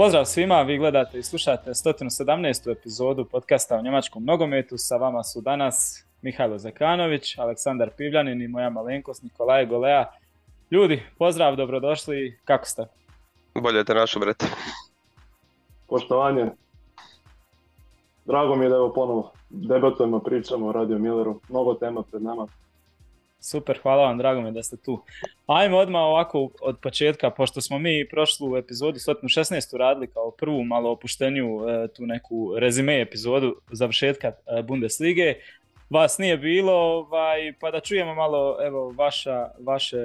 Pozdrav svima, vi gledate i slušate 117. epizodu podcasta o njemačkom nogometu. Sa vama su danas Mihajlo Zekanović, Aleksandar Pivljanin i moja malenkost Nikolaje Golea. Ljudi, pozdrav, dobrodošli, kako ste? Bolje te našo, brete. Poštovanje. Drago mi je da evo ponovo debatujemo, pričamo o Radio Milleru. Mnogo tema pred nama. Super, hvala vam, drago mi da ste tu. Ajmo odmah ovako od početka, pošto smo mi prošlu epizodu 116. radili kao prvu malo opušteniju e, tu neku rezime epizodu završetka e, Bundeslige vas nije bilo, ovaj, pa da čujemo malo evo, vaša, vaše,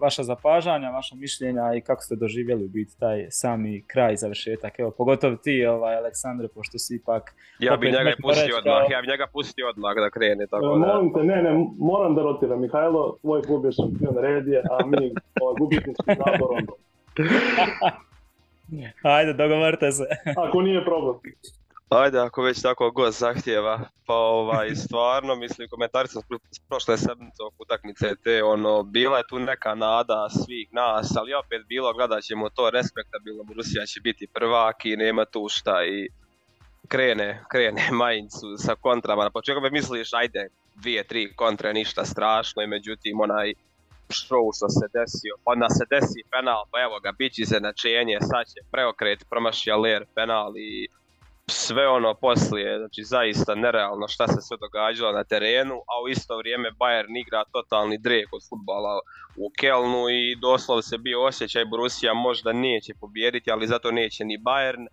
vaša zapažanja, vaša mišljenja i kako ste doživjeli biti taj sami kraj završetak. Evo, pogotovo ti, ovaj, Aleksandre, pošto si ipak... Ja bi njega pustio odmah, ja bi njega pustio odmah da krene. Tako da... Molim te, ne, ne, moram da rotiram. Mihajlo, tvoj klub je šampion redije, a mi ovaj, gubitnički zabor onda. Ajde, dogovorite se. Ako nije problem. Ajde, ako već tako gost zahtjeva, pa ovaj, stvarno, mislim, komentari sam prošle sedmice oko utakmice te, ono, bila je tu neka nada svih nas, ali opet bilo, gledat ćemo to respektabilno, Rusija će biti prvak i nema tu šta i krene, krene Majincu sa kontrama, na početku me misliš, ajde, dvije, tri kontre, ništa strašno i međutim, onaj show što se desio, pa onda se desi penal, pa evo ga, će iznenačenje, sad će preokret, promašija ler penal i sve ono poslije, znači zaista nerealno šta se sve događalo na terenu, a u isto vrijeme Bayern igra totalni drek od futbala u Kelnu i doslovno se bio osjećaj Borussia možda neće pobijediti, ali zato neće ni Bayern.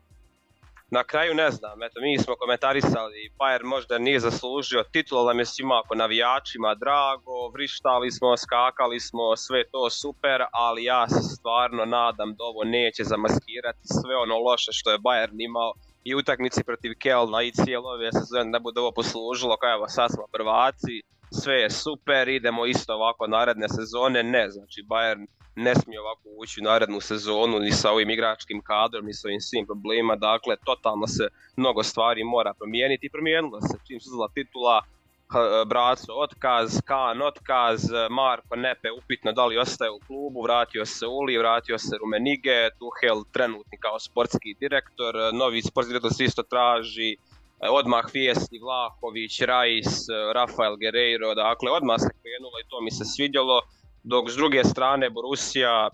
Na kraju ne znam, eto mi smo komentarisali, Bayern možda nije zaslužio titul, nam je svima ako navijačima drago, vrištali smo, skakali smo, sve to super, ali ja se stvarno nadam da ovo neće zamaskirati sve ono loše što je Bayern imao i utakmici protiv Kelna i cijelo ove sezone ne bude ovo poslužilo kao evo sad smo prvaci, sve je super, idemo isto ovako naredne sezone, ne, znači Bayern ne smije ovako ući u narednu sezonu ni sa ovim igračkim kadrom, ni sa ovim svim problema, dakle totalno se mnogo stvari mora promijeniti i promijenilo se čim se titula, Braco otkaz, Kan otkaz, Marko Nepe upitno da li ostaje u klubu, vratio se Uli, vratio se Rumenige, Tuhel trenutni kao sportski direktor, novi sportski direktor se isto traži, odmah Vijesti, Vlahović, Rajs, Rafael Guerreiro, dakle odmah se krenulo i to mi se svidjelo, dok s druge strane Borussia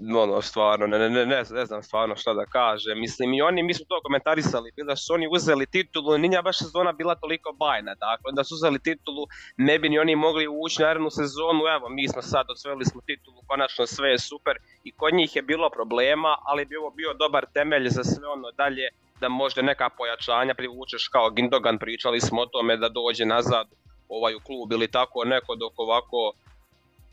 ono stvarno, ne, ne, ne, ne, znam stvarno šta da kaže. Mislim i oni, mi smo to komentarisali, da su oni uzeli titulu, nije baš sezona bila toliko bajna, dakle da su uzeli titulu, ne bi ni oni mogli ući narednu sezonu, evo mi smo sad osvojili smo titulu, konačno sve je super i kod njih je bilo problema, ali bi ovo bio dobar temelj za sve ono dalje, da možda neka pojačanja privučeš kao Gindogan, pričali smo o tome da dođe nazad ovaj u klub ili tako neko dok ovako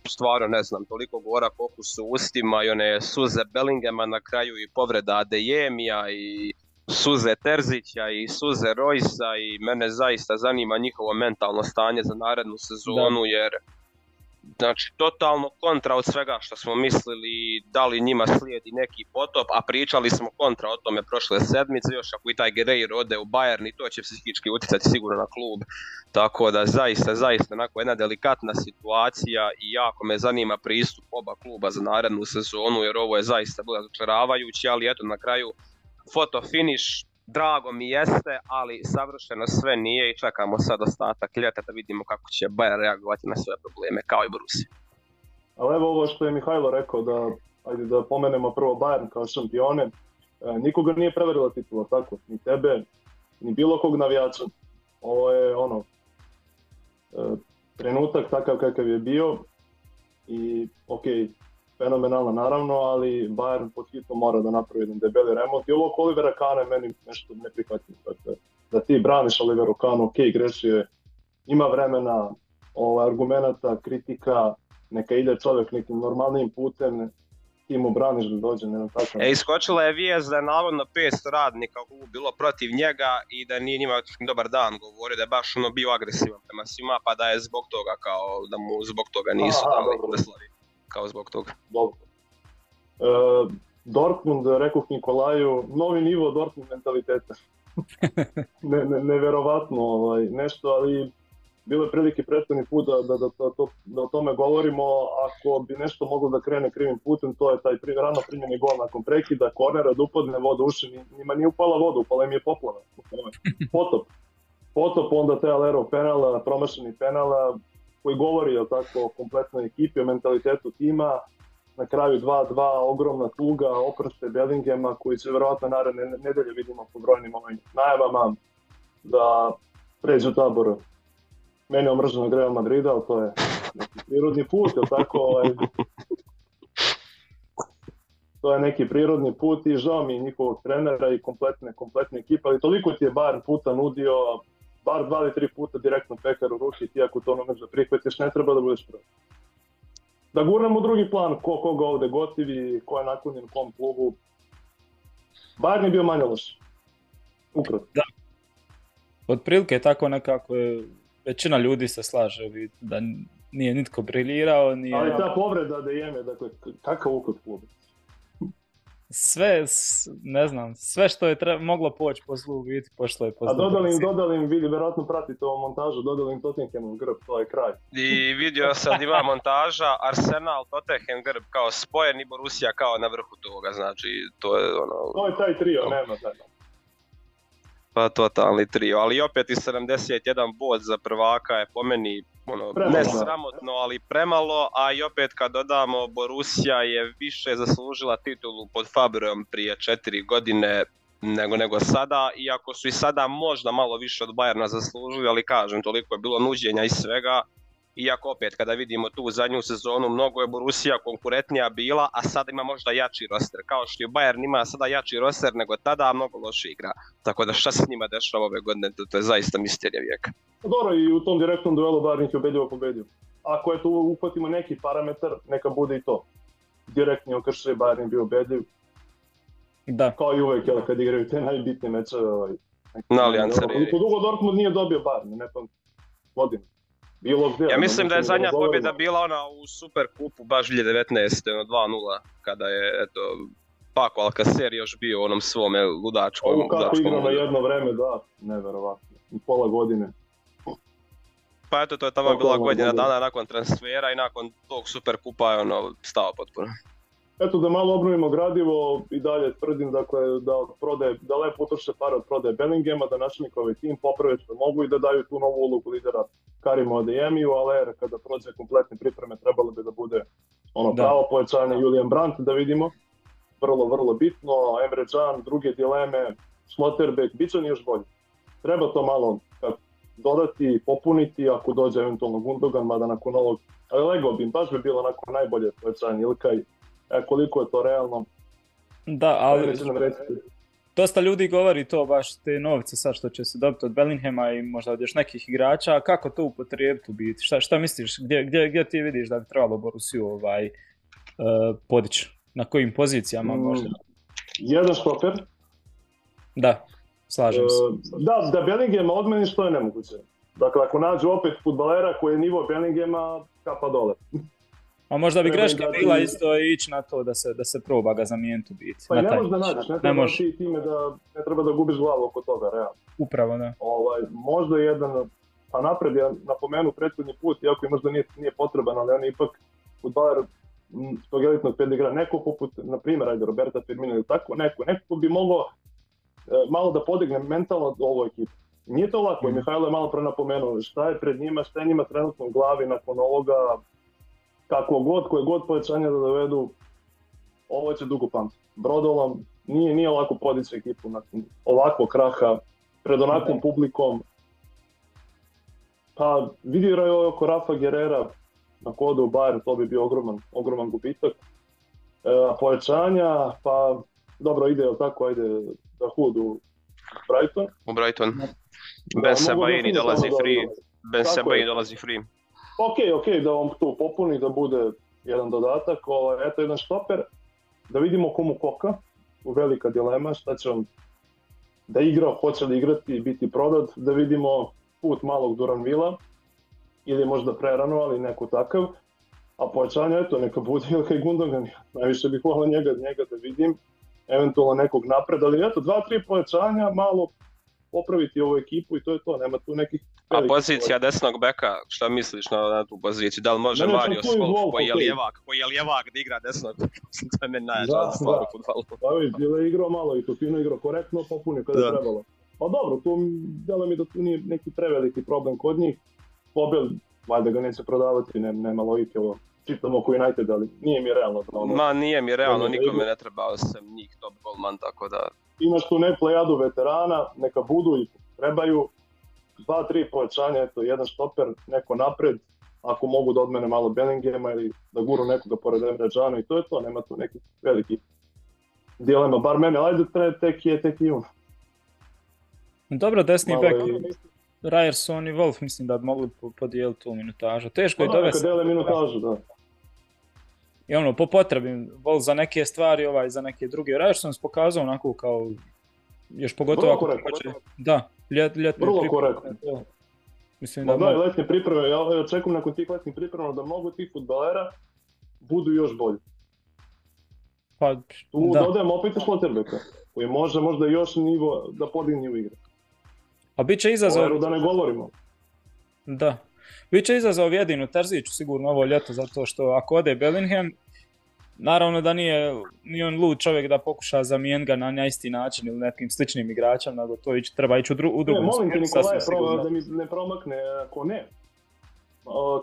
stvarno ne znam, toliko gora kokus u ustima i one suze Bellingema na kraju i povreda Adeyemija i suze Terzića i suze Rojsa i mene zaista zanima njihovo mentalno stanje za narednu sezonu jer Znači, totalno kontra od svega što smo mislili, da li njima slijedi neki potop, a pričali smo kontra o tome prošle sedmice, još ako i taj Guerreiro ode u Bayern i to će psihički utjecati sigurno na klub. Tako da zaista, zaista, onako jedna delikatna situacija i jako me zanima pristup oba kluba za narednu sezonu, jer ovo je zaista bilo razočaravajući, ali eto na kraju foto finish, drago mi jeste, ali savršeno sve nije i čekamo sad ostatak ljeta da vidimo kako će Bayern reagovati na sve probleme, kao i Borussia. Ali evo ovo što je Mihajlo rekao, da, ajde da pomenemo prvo Bayern kao šampione, e, nikoga nije preverila titula, tako, ni tebe, ni bilo kog navijača. Ovo je ono, e, trenutak takav kakav je bio i ok, fenomenalna naravno, ali Bayern pod hitno mora da napravi jedan debeli remont i ovo oko Olivera Kana je meni nešto neprihvatljivo. Dakle, da ti braniš Oliveru Kanu, ok, grešio ima vremena, ovaj, argumenta, kritika, neka ide čovjek nekim normalnim putem, ti mu braniš da dođe na takav. E, iskočila je vijest da je navodno 500 radnika bilo protiv njega i da nije njima dobar dan govorio, da je baš ono bio agresivan prema svima, pa da je zbog toga kao, da mu zbog toga nisu dali kao zbog toga. Dobro. E, Dortmund, rekao Nikolaju, novi nivo Dortmund mentaliteta. ne, ne, neverovatno ovaj, nešto, ali bilo je prilike prethodni put da, da, da, da, da o tome govorimo, ako bi nešto moglo da krene krivim putem, to je taj pri, rano primjeni gol nakon prekida, kornera, da upadne voda uši, njima nije upala voda, upala im je poplava. Potop. Potop, onda te Alero penala, promašeni penala, koji govori o tako kompletnoj ekipi, o mentalitetu tima, na kraju 2-2, ogromna tuga, oproste Bellingema, koji će verovatno naredne nedelje vidimo po brojnim ovim najavama da pređu tabor meni omrženog Real Madrida, ali to je neki prirodni put, jel tako? Ovaj, to je neki prirodni put i žao mi njihovog trenera i kompletne, kompletne ekipe, ali toliko ti je bar puta nudio, bar dva ili tri puta direktno pekar u ruki, ti ako to ne možeš da prihvatiš, ne treba da budeš prvi. Da gurnemo drugi plan, ko koga ovde gotivi, ko je naklonjen kom klubu. Bayern je bio manje loš. Ukratko. Da. Otprilike tako nekako je većina ljudi se slaže da nije nitko briljirao. Nije... Ali ta povreda da jeme, dakle, kakav ukot kluba? Sve, ne znam, sve što je treba, moglo poći po zlu vidi, pošlo je po zlu. A dodali im, dodali im, vidi, verovatno pratite ovu montažu, dodali im Tottenhamov grb, to je kraj. I vidio sam ima montaža, Arsenal, Tottenham grb kao spojen i Borussia kao na vrhu toga, znači to je ono... To je taj trio, nema taj. Pa totalni trio, ali opet i 71 bod za prvaka je po meni ono, ne sramotno, ali premalo, a i opet kad dodamo Borussia je više zaslužila titulu pod Fabreom prije četiri godine nego nego sada, iako su i sada možda malo više od Bayerna zaslužili, ali kažem, toliko je bilo nuđenja i svega, iako opet kada vidimo tu zadnju sezonu mnogo je Borussia konkurentnija bila, a sada ima možda jači roster, kao što je Bayern ima sada jači roster nego tada, a mnogo loše igra. Tako da šta se njima dešava ove godine, to, to je zaista misterija vijeka. Pa dobro, i u tom direktnom duelu Bayern je ubedljivo pobedio. Ako je tu uhvatimo neki parametar, neka bude i to. Direktni okršaj Bayern je bio ubedljiv. Da. Kao i uvek, jel, kad igraju te najbitnije mečeve. Ovaj, na Allianz Arena. Dugo Dortmund nije dobio Bayern, ne pam godinu bilo gdje. Ja mislim da je zadnja pobjeda bila ona u Super Kupu baš 2019. ono 2-0 kada je eto Paco Alcacer još bio u onom svome ludačkom. Ovo kako igra na jedno vreme, da, neverovatno. I pola godine. Pa eto, to je tamo bila godina dana nakon transfera i nakon tog Super Kupa je ono stao potpuno. Eto da malo obnovimo gradivo i dalje tvrdim dakle, da od prodaje, da lepo utroše pare od prodaje Bellingema, da ovaj tim poprave što mogu i da daju tu novu ulogu lidera Karima Odejemiju, ali kada prođe kompletne pripreme trebalo bi da bude ono da. pravo pojačanje Julian Brandt da vidimo. Vrlo, vrlo bitno. Emre Can, druge dileme, Slotterbeck, bit će još bolje. Treba to malo dodati, popuniti ako dođe eventualno Gundogan, mada nakon ovog ali Lego bi, baš bi bilo onako najbolje pojačanje Ilkaj e, koliko je to realno. Da, ali dosta ljudi govori to baš te novce sad što će se dobiti od Bellinghama i možda od još nekih igrača, kako to upotrijebiti u biti? Šta, šta misliš, gdje, gdje, gdje ti vidiš da bi trebalo Borussiju ovaj, uh, podići? Na kojim pozicijama mm, možda? Jedan štoper. Da, slažem se. Uh, da, da Bellinghama odmeni što je nemoguće. Dakle, ako nađu opet futbalera koji je nivo Bellinghama, kapa dole. A možda bi greška bila isto ići na to da se, da se proba ga zamijeniti u biti. Pa ne možeš da nađeš, ne ne ti time da ne treba da gubiš glavu oko toga, realno. Upravo, da. Ovaj, možda jedan, pa napred ja napomenu prethodni put, iako i možda nije, nije potreban, ali on je ipak futbaler tog elitnog pedigra, neko poput, na primjer, ajde, Roberta Firmino ili tako, neko, neko bi mogao e, malo da podigne mentalno ovu ekipu. Nije to lako, mm. Mihajlo je malo pre napomenuo šta je pred njima, šta je njima trenutno u glavi nakon ovoga, kako god, koje god povećanje da dovedu, ovo će dugo pamtiti. Brodolom nije, nije lako podići ekipu nakon ovakvog kraha, pred onakvom publikom. Pa vidi je oko Rafa Gerera na kodu u Bayern, to bi bio ogroman, ogroman gubitak. E, povećanja, pa dobro ide, tako, ajde da hud u Brighton. U Brighton. Ben da, Sebaini dolazi free. Ben Sebaini dolazi free ok, ok, da vam to popuni, da bude jedan dodatak, ovaj, eto jedan štoper, da vidimo komu koka, velika dilema, šta će on da igra, hoće li igrati i biti prodat, da vidimo put malog Duranvila, ili možda prerano, ali neko takav, a pojačanje, eto, neka bude Ilka i Gundogan, najviše bih volao njega, njega da vidim, eventualno nekog napred, ali eto, dva, tri pojačanja, malo popraviti ovu ekipu i to je to, nema tu nekih... A pozicija desnog beka, šta misliš na, na tu poziciju? Da li može Ne, ne, Mario Wolf, koji je lijevak, koji je lijevak da igra desnog beka? To je meni najjača Da, stvar da. u fudbalu. Pa vidi, Dile je igrao malo i to fino igrao korektno, popunio kada je Da. trebalo. Pa dobro, tu delo mi da tu nije neki preveliki problem kod njih. Pobel, valjda ga neće prodavati, ne, nema logike ovo. Čitamo oko United, ali nije mi realno da ono. Ma nije mi realno, nikome ne treba osim njih top golman, tako da... Imaš tu ne plejadu veterana, neka budu i trebaju. Dva, tri pojačanja, eto, jedan štoper, neko napred, ako mogu da odmene malo Bellingema ili da guru nekoga pored Emre Cana i to je to, nema tu nekih velikih dilema, bar mene, ajde, tre, tek je, tek je. Dobro, desni bek, je- Ryerson i Wolf mislim da bi mogli po- podijeliti tu minutažu. Teško Pa je da, neka dovesti. dele minutažu, da. I ono, po potrebi, Wolf za neke stvari, ovaj za neke druge. Ryerson se pokazao onako kao, još pogotovo ako hoće, da, ljet, ljetne Vrlo korektno. to. Mislim Ma da, da, i mogu. letnje pripreme, ja ja očekujem nakon tih letnjih priprema da mnogo tih futbalera budu još bolji. pa, Tu da. dodajemo opet i Schlotterbecka, koji može možda još nivo da podigne u igre. A bit će izazov, da ne govorimo. Da. Biće izazov jedinu Terziću sigurno ovo ljeto, zato što ako ode Bellingham, naravno da nije, nije on lud čovjek da pokuša zamijeniti ga na isti način ili nekim sličnim igračem, nego to ići, treba ići u, dru, u Ne, drugom molim te Nikolaje, sasvim pro, sigurno. da mi ne promakne ako ne.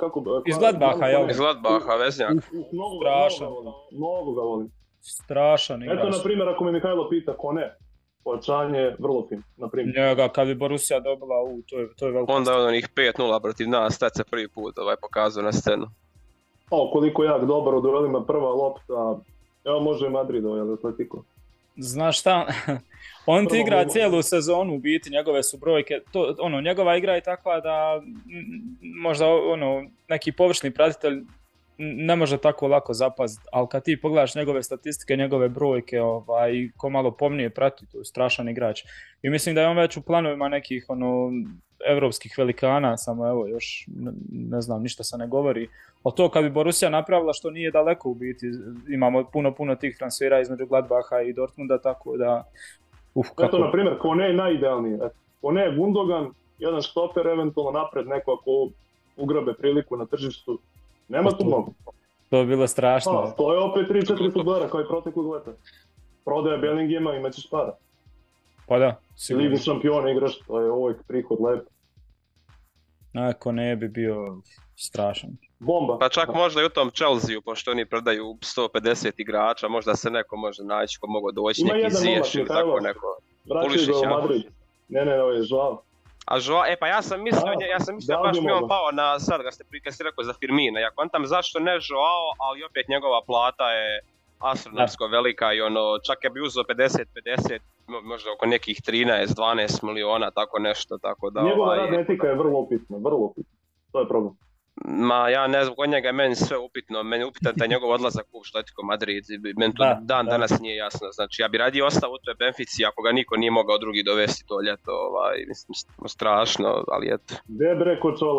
Kako, ko- Iz Gladbacha, jel? Iz Gladbacha, veznjak. Mnogo, ga- Strašan. mnogo ga volim. Mnogo ga volim. Strašan Eto, igrač. na primjer, ako me Mihajlo pita ko ne, pojačanje vrlo fin, na primjer. Njega kad bi Borussia dobila, u, to je, to je veliko. Onda je on onih 5-0 protiv nas, tad se prvi put ovaj pokazao na scenu. O, koliko jak dobar u duelima prva lopta, evo može i Madrid ovaj, ali Atletico. Znaš šta, on ti igra cijelu sezonu u biti, njegove su brojke, to, ono, njegova igra je takva da možda ono, neki površni pratitelj ne može tako lako zapaziti, ali kad ti pogledaš njegove statistike, njegove brojke, ovaj, ko malo pomnije prati, to je strašan igrač. I mislim da je on već u planovima nekih ono, evropskih velikana, samo evo još ne, ne znam, ništa se ne govori. O to kad bi Borussia napravila što nije daleko u biti, imamo puno, puno tih transfera između Gladbaha i Dortmunda, tako da... Uf, Eto, kako... na primjer, Kone je najidealniji. Eto, Kone je Gundogan, jedan štoper, eventualno napred neko ako ugrabe priliku na tržištu. Nema tu mnogo. To bi bilo strašno. Pa, to je opet 3-4 futbolera kao i proteklog leta. Prodaja Bellingema, imat ćeš para. Pa da, Ligu sigurno. šampiona igraš, to je uvijek prihod lep. Ako ne bi bio strašan. Bomba. Pa čak možda i u tom Chelsea, pošto oni prodaju 150 igrača, možda se neko može naći ko mogu doći, Ima neki Ziješ momak, ili tako neko. Vraćaju ga u? Madrid. Ne, ne, ovo je žao. A Joao, e pa ja sam mislio, Da, ja sam mislio da, baš mi on pao na sad ga ste si rekao za Firmina. Ja kontam zašto ne Joao, ali opet njegova plata je astronomsko velika i ono, čak je bi uzeo 50-50, mo- možda oko nekih 13-12 miliona, tako nešto, tako da Njegova ovaj, radna etika je vrlo upitna, vrlo upitna. To je problem. Ma ja ne znam, kod njega je meni sve upitno, meni je upitan taj njegov odlazak u Atletico Madrid, i meni to Da, dan da. danas nije jasno, znači ja bi radije ostao u toj Benfici ako ga niko nije mogao drugi dovesti to ljeto, ovaj, mislim, strašno, ali eto. Gdje je bre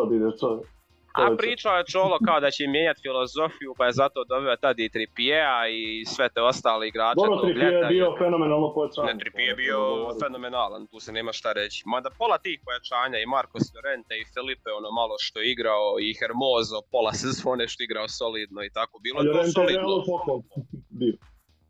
da ide čovjek? A pričao je Čolo kao da će mijenjati filozofiju, pa je zato doveo tad i Trippiera i sve te ostale igrače Dobro, Trippier je bio fenomenalno pojačanje. Ne, Trippier je bio fenomenalan, tu se nema šta reći. Mada pola tih pojačanja i Marcos Llorente i Felipe ono malo što je igrao i Hermoso pola sezone što je igrao solidno i tako. Bilo je to solidno.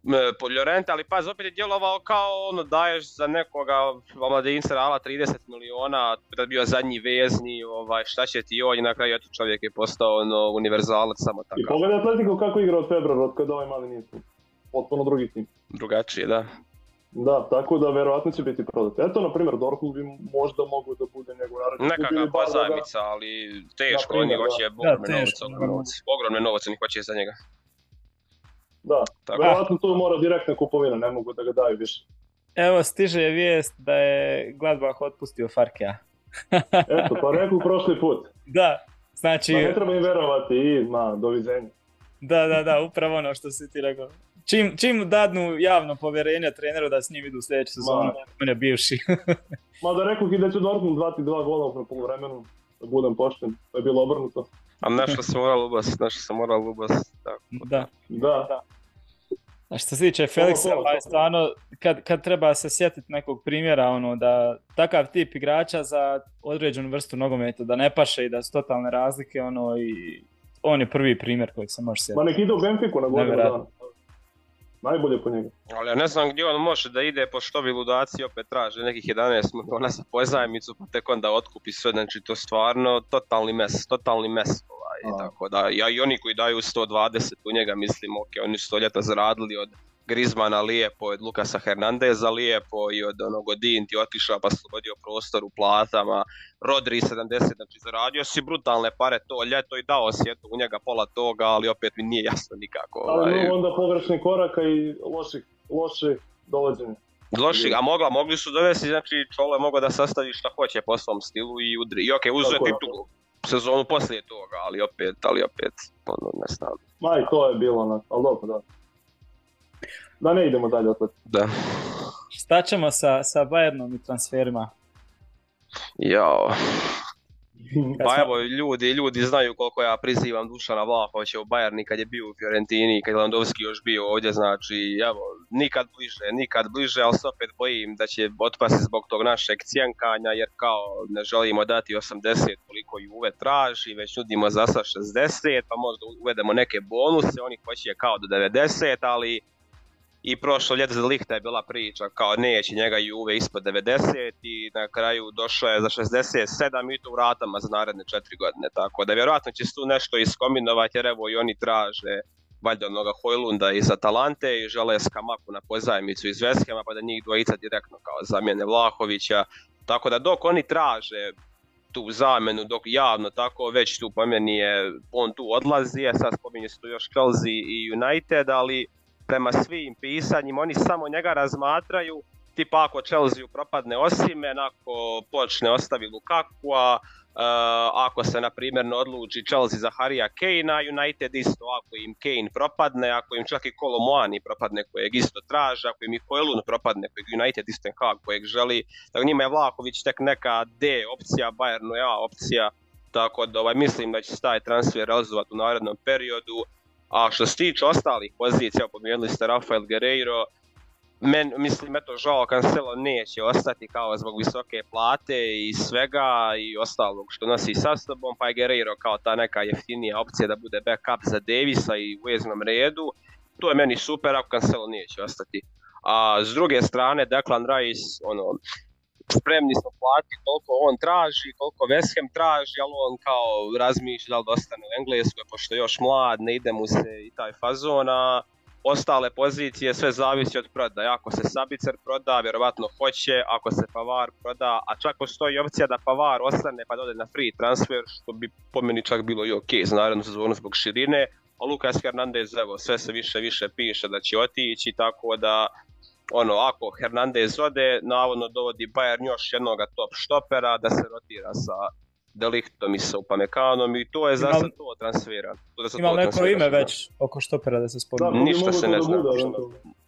Realno poklon bio. E, po Llorente, ali pa opet je djelovao kao ono daješ za nekoga omladinca Reala 30 miliona, da je bio zadnji vezni, ovaj, šta će ti on i na kraju eto čovjek je postao ono, univerzalac samo I takav. pogledaj Atletico kako igra od februara, od kada ovaj mali nije tu. Potpuno drugi tim. Drugačije, da. Da, tako da verovatno će biti prodat. Eto, na primjer, Dortmund bi možda mogao da bude njegov narednik. Nekakva pozajmica, ali teško, oni hoće ogromne novce, teško, ogromne naravno. novce, ogromne novce oni hoće za njega. Da, Tako. verovatno tu mora direktna kupovina, ne mogu da ga daju više. Evo stiže vijest da je Gladbach otpustio Farkea. Eto, pa rekao prošli put. Da, znači, Ma ne treba im verovati i, ma, doviđenja. da, da, da, upravo ono što si ti rekao. Čim, čim dadnu javno povjerenje treneru da s njim idu sljedeću sezonu, je bivši. Ma da rekao i da će Dortmund dvati dva gola na poluvremenu, da budem pošten, to je bilo obrnuto. A nešto se moralo ubast, nešto se moralo ubast. Tako. da. Da, A što se tiče Felixa, ovaj, stvarno, kad, kad treba se sjetiti nekog primjera, ono, da takav tip igrača za određenu vrstu nogometa, da ne paše i da su totalne razlike, ono, i on je prvi primjer kojeg se može sjetiti. Ma nek ide u Benfiku na godinu dana. Najbolje po njega. Ali ja ne znam gdje on može da ide, pošto bi ludaci opet traže nekih 11 miliona za pozajmicu, pa tek onda otkupi sve, znači to stvarno totalni mes, totalni mes. Ovaj, tako da, ja i oni koji daju 120 u njega mislim, ok, oni su to ljeta zaradili od Grizmana lijepo, od Lukasa Hernandeza lijepo i od onog Odin ti otišao pa slobodio prostor u platama, Rodri 70, znači zaradio si brutalne pare to ljeto i dao si eto u njega pola toga, ali opet mi nije jasno nikako. Ali ovaj. onda pogrešni koraka i loših, loši dovođenja. Loši, a mogla, mogli su dovesti, znači Čolo je mogao da sastavi šta hoće po svom stilu i udri. I ok, uzeti tu sezonu poslije toga, ali opet, ali opet, ono, ne znam. Ma i to je bilo, ono, ali dobro, da. Da ne idemo dalje opet. Da. Šta ćemo sa, sa Bayernom i transferima? Jao. Pa evo, ljudi, ljudi znaju koliko ja prizivam Dušana Vlahovića u Bayerni kad je bio u Fiorentini, kad je Landovski još bio ovdje, znači, evo, nikad bliže, nikad bliže, ali se opet bojim da će otpasti zbog tog našeg cijenkanja, jer kao ne želimo dati 80 koliko Juve traži, već nudimo za sad 60, pa možda uvedemo neke bonuse, oni hoće kao do 90, ali i prošlo ljeto za Lihta je bila priča kao neće njega Juve ispod 90 i na kraju došao je za 67 i to u ratama za naredne 4 godine. Tako da vjerojatno će se tu nešto iskombinovati jer evo i oni traže valjda onoga Hojlunda iz Atalante i žele Skamaku na pozajmicu iz Veskema pa da njih dvojica direktno kao zamjene Vlahovića. Tako da dok oni traže tu zamjenu dok javno tako već tu po meni je on tu odlazi, a sad spominje se tu još Chelsea i United, ali prema svim pisanjima, oni samo njega razmatraju, tipa ako Chelsea propadne Osimen, ako počne ostavi Lukakua, Uh, ako se na primjer odluči Chelsea za Harija Kane, United isto ako im Kane propadne, ako im čak i Kolomoani propadne kojeg isto traže, ako im i Koelun propadne kojeg United isto kao kojeg želi, tako njima je Vlahović tek neka D opcija, Bayernu A opcija, tako da ovaj, mislim da će se taj transfer realizovati u narednom periodu. A što se tiče ostalih pozicija, pomijenili ste Rafael Guerreiro, men, mislim, eto, žao Cancelo neće ostati kao zbog visoke plate i svega i ostalog što nosi sa sobom, pa je Guerreiro kao ta neka jeftinija opcija da bude backup za Davisa i u veznom redu. To je meni super ako Cancelo neće ostati. A s druge strane, Declan Rice, ono, spremni smo platiti koliko on traži, koliko West Ham traži, ali on kao razmišlja da li ostane u Engleskoj, pošto je još mlad, ne ide mu se i taj fazon, a ostale pozicije sve zavisi od prodaja. Ako se Sabicer proda, vjerovatno hoće, ako se Pavar proda, a čak postoji opcija da Pavar ostane pa dode na free transfer, što bi po meni čak bilo i ok za narednu sezonu zbog širine, a Lukas Hernandez, evo, sve se više više piše da će otići, tako da ono, ako Hernandez ode, navodno dovodi Bayern još jednog top štopera da se rotira sa Deliktom i sa Upamekanom i to je za sad to transfera. Ima neko ime već oko štopera da se spominje? Ništa se ne zna.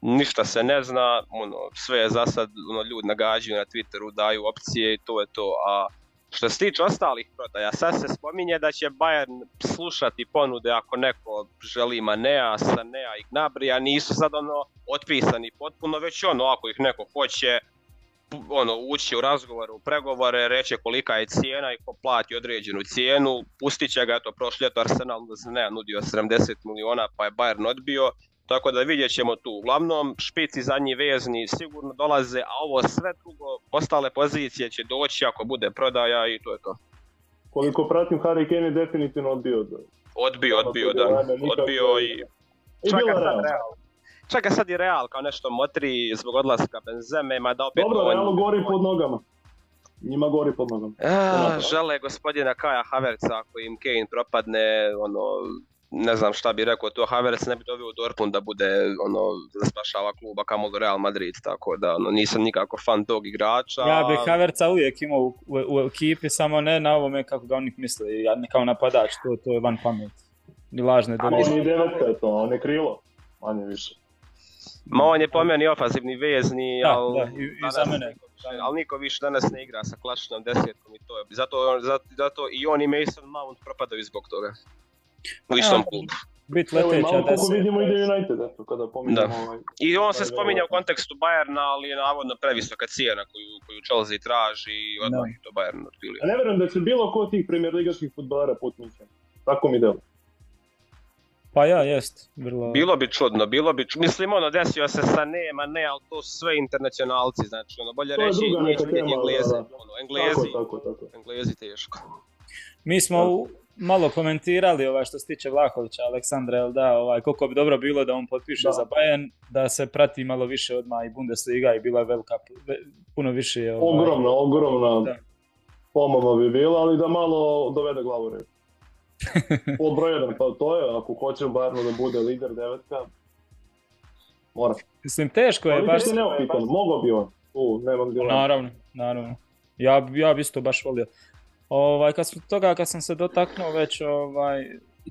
Ništa se ne zna, ono, sve je za sad, ono, ljudi nagađaju na Twitteru, daju opcije i to je to. A što se tiče ostalih prodaja, sad se spominje da će Bayern slušati ponude ako neko želi Manea, Sanea i Gnabrija, nisu sad ono otpisani potpuno, već ono ako ih neko hoće ono, ući u razgovor, u pregovore, reći kolika je cijena i ko plati određenu cijenu, pustit će ga, eto, prošlje ljeto Arsenal ne nudio 70 miliona pa je Bayern odbio, tako da vidjet ćemo tu. Uglavnom, špici zadnji vezni sigurno dolaze, a ovo sve drugo, ostale pozicije će doći ako bude prodaja i to je to. Koliko pratim, Harry Kane je definitivno odbio. Odbio, odbio, da. Odbio i... Čaka sad Real. Čaka sad i Real kao nešto motri zbog odlaska Benzeme, ma da opet... Dobro, Realu gori pod nogama. Njima gori pod nogama. A, žele gospodina Kaja Haverca ako im Kane propadne, ono, ne znam šta bi rekao, to Havertz ne bi doveo u Dortmund da bude ono da spašava kluba kamoli Real Madrid, tako da ono, nisam nikako fan tog igrača. Ja bih Havertza uvijek imao u, u, u, ekipi, samo ne na ovome kako ga oni misle, ja ne kao napadač, to, to je van pamet. Ni lažne Ali ni devetka je to, on je krilo, manje više. Ma on je po meni ofazivni vezni, da, ali, da, i, i za mene. ali niko više danas ne igra sa klasičnom desetkom i to je. Zato, zato, zato i on i Mason Mount propadaju zbog toga. U istom klubu. i leteća koliko deset. vidimo ide United, eto, kada pominjamo Da. ovaj. I on se Da, spominje u kontekstu Bayerna, ali je navodno previsoka cijena koju, koju Chelsea traži i odmah Da. to Bayern otpilio. A ne vjerujem da će bilo ko od tih premijer ligaških futbalara. Tako mi delo. Pa ja, jest. Vrlo... Bilo bi čudno, bilo bi čudno. Mislim, ono, desio se sa nema, ne, ali to su sve internacionalci, znači, ono, bolje reći, da, da. ono, Tako, Englezi, tako, tako. Englezi teško. Mi smo u- malo komentirali ovaj što se tiče Vlahovića, Aleksandra, jel da, ovaj, koliko bi dobro bilo da on potpiše Da. za Bayern, da se prati malo više odmah i Bundesliga i bila je velika, ve- puno više ovaj, Ogromna, ogromna pomama bi bila, ali da malo dovede glavu red. Pod broj jedan, pa to je, ako hoće Bayernu da bude lider devetka, mora. Mislim, teško je Ali baš... je neopitan, mogao bi on. Tu, nemam dilema. Naravno, naravno. Ja, ja bi isto baš volio. Ovaj, kad smo toga, kad sam se dotaknuo već, ovaj,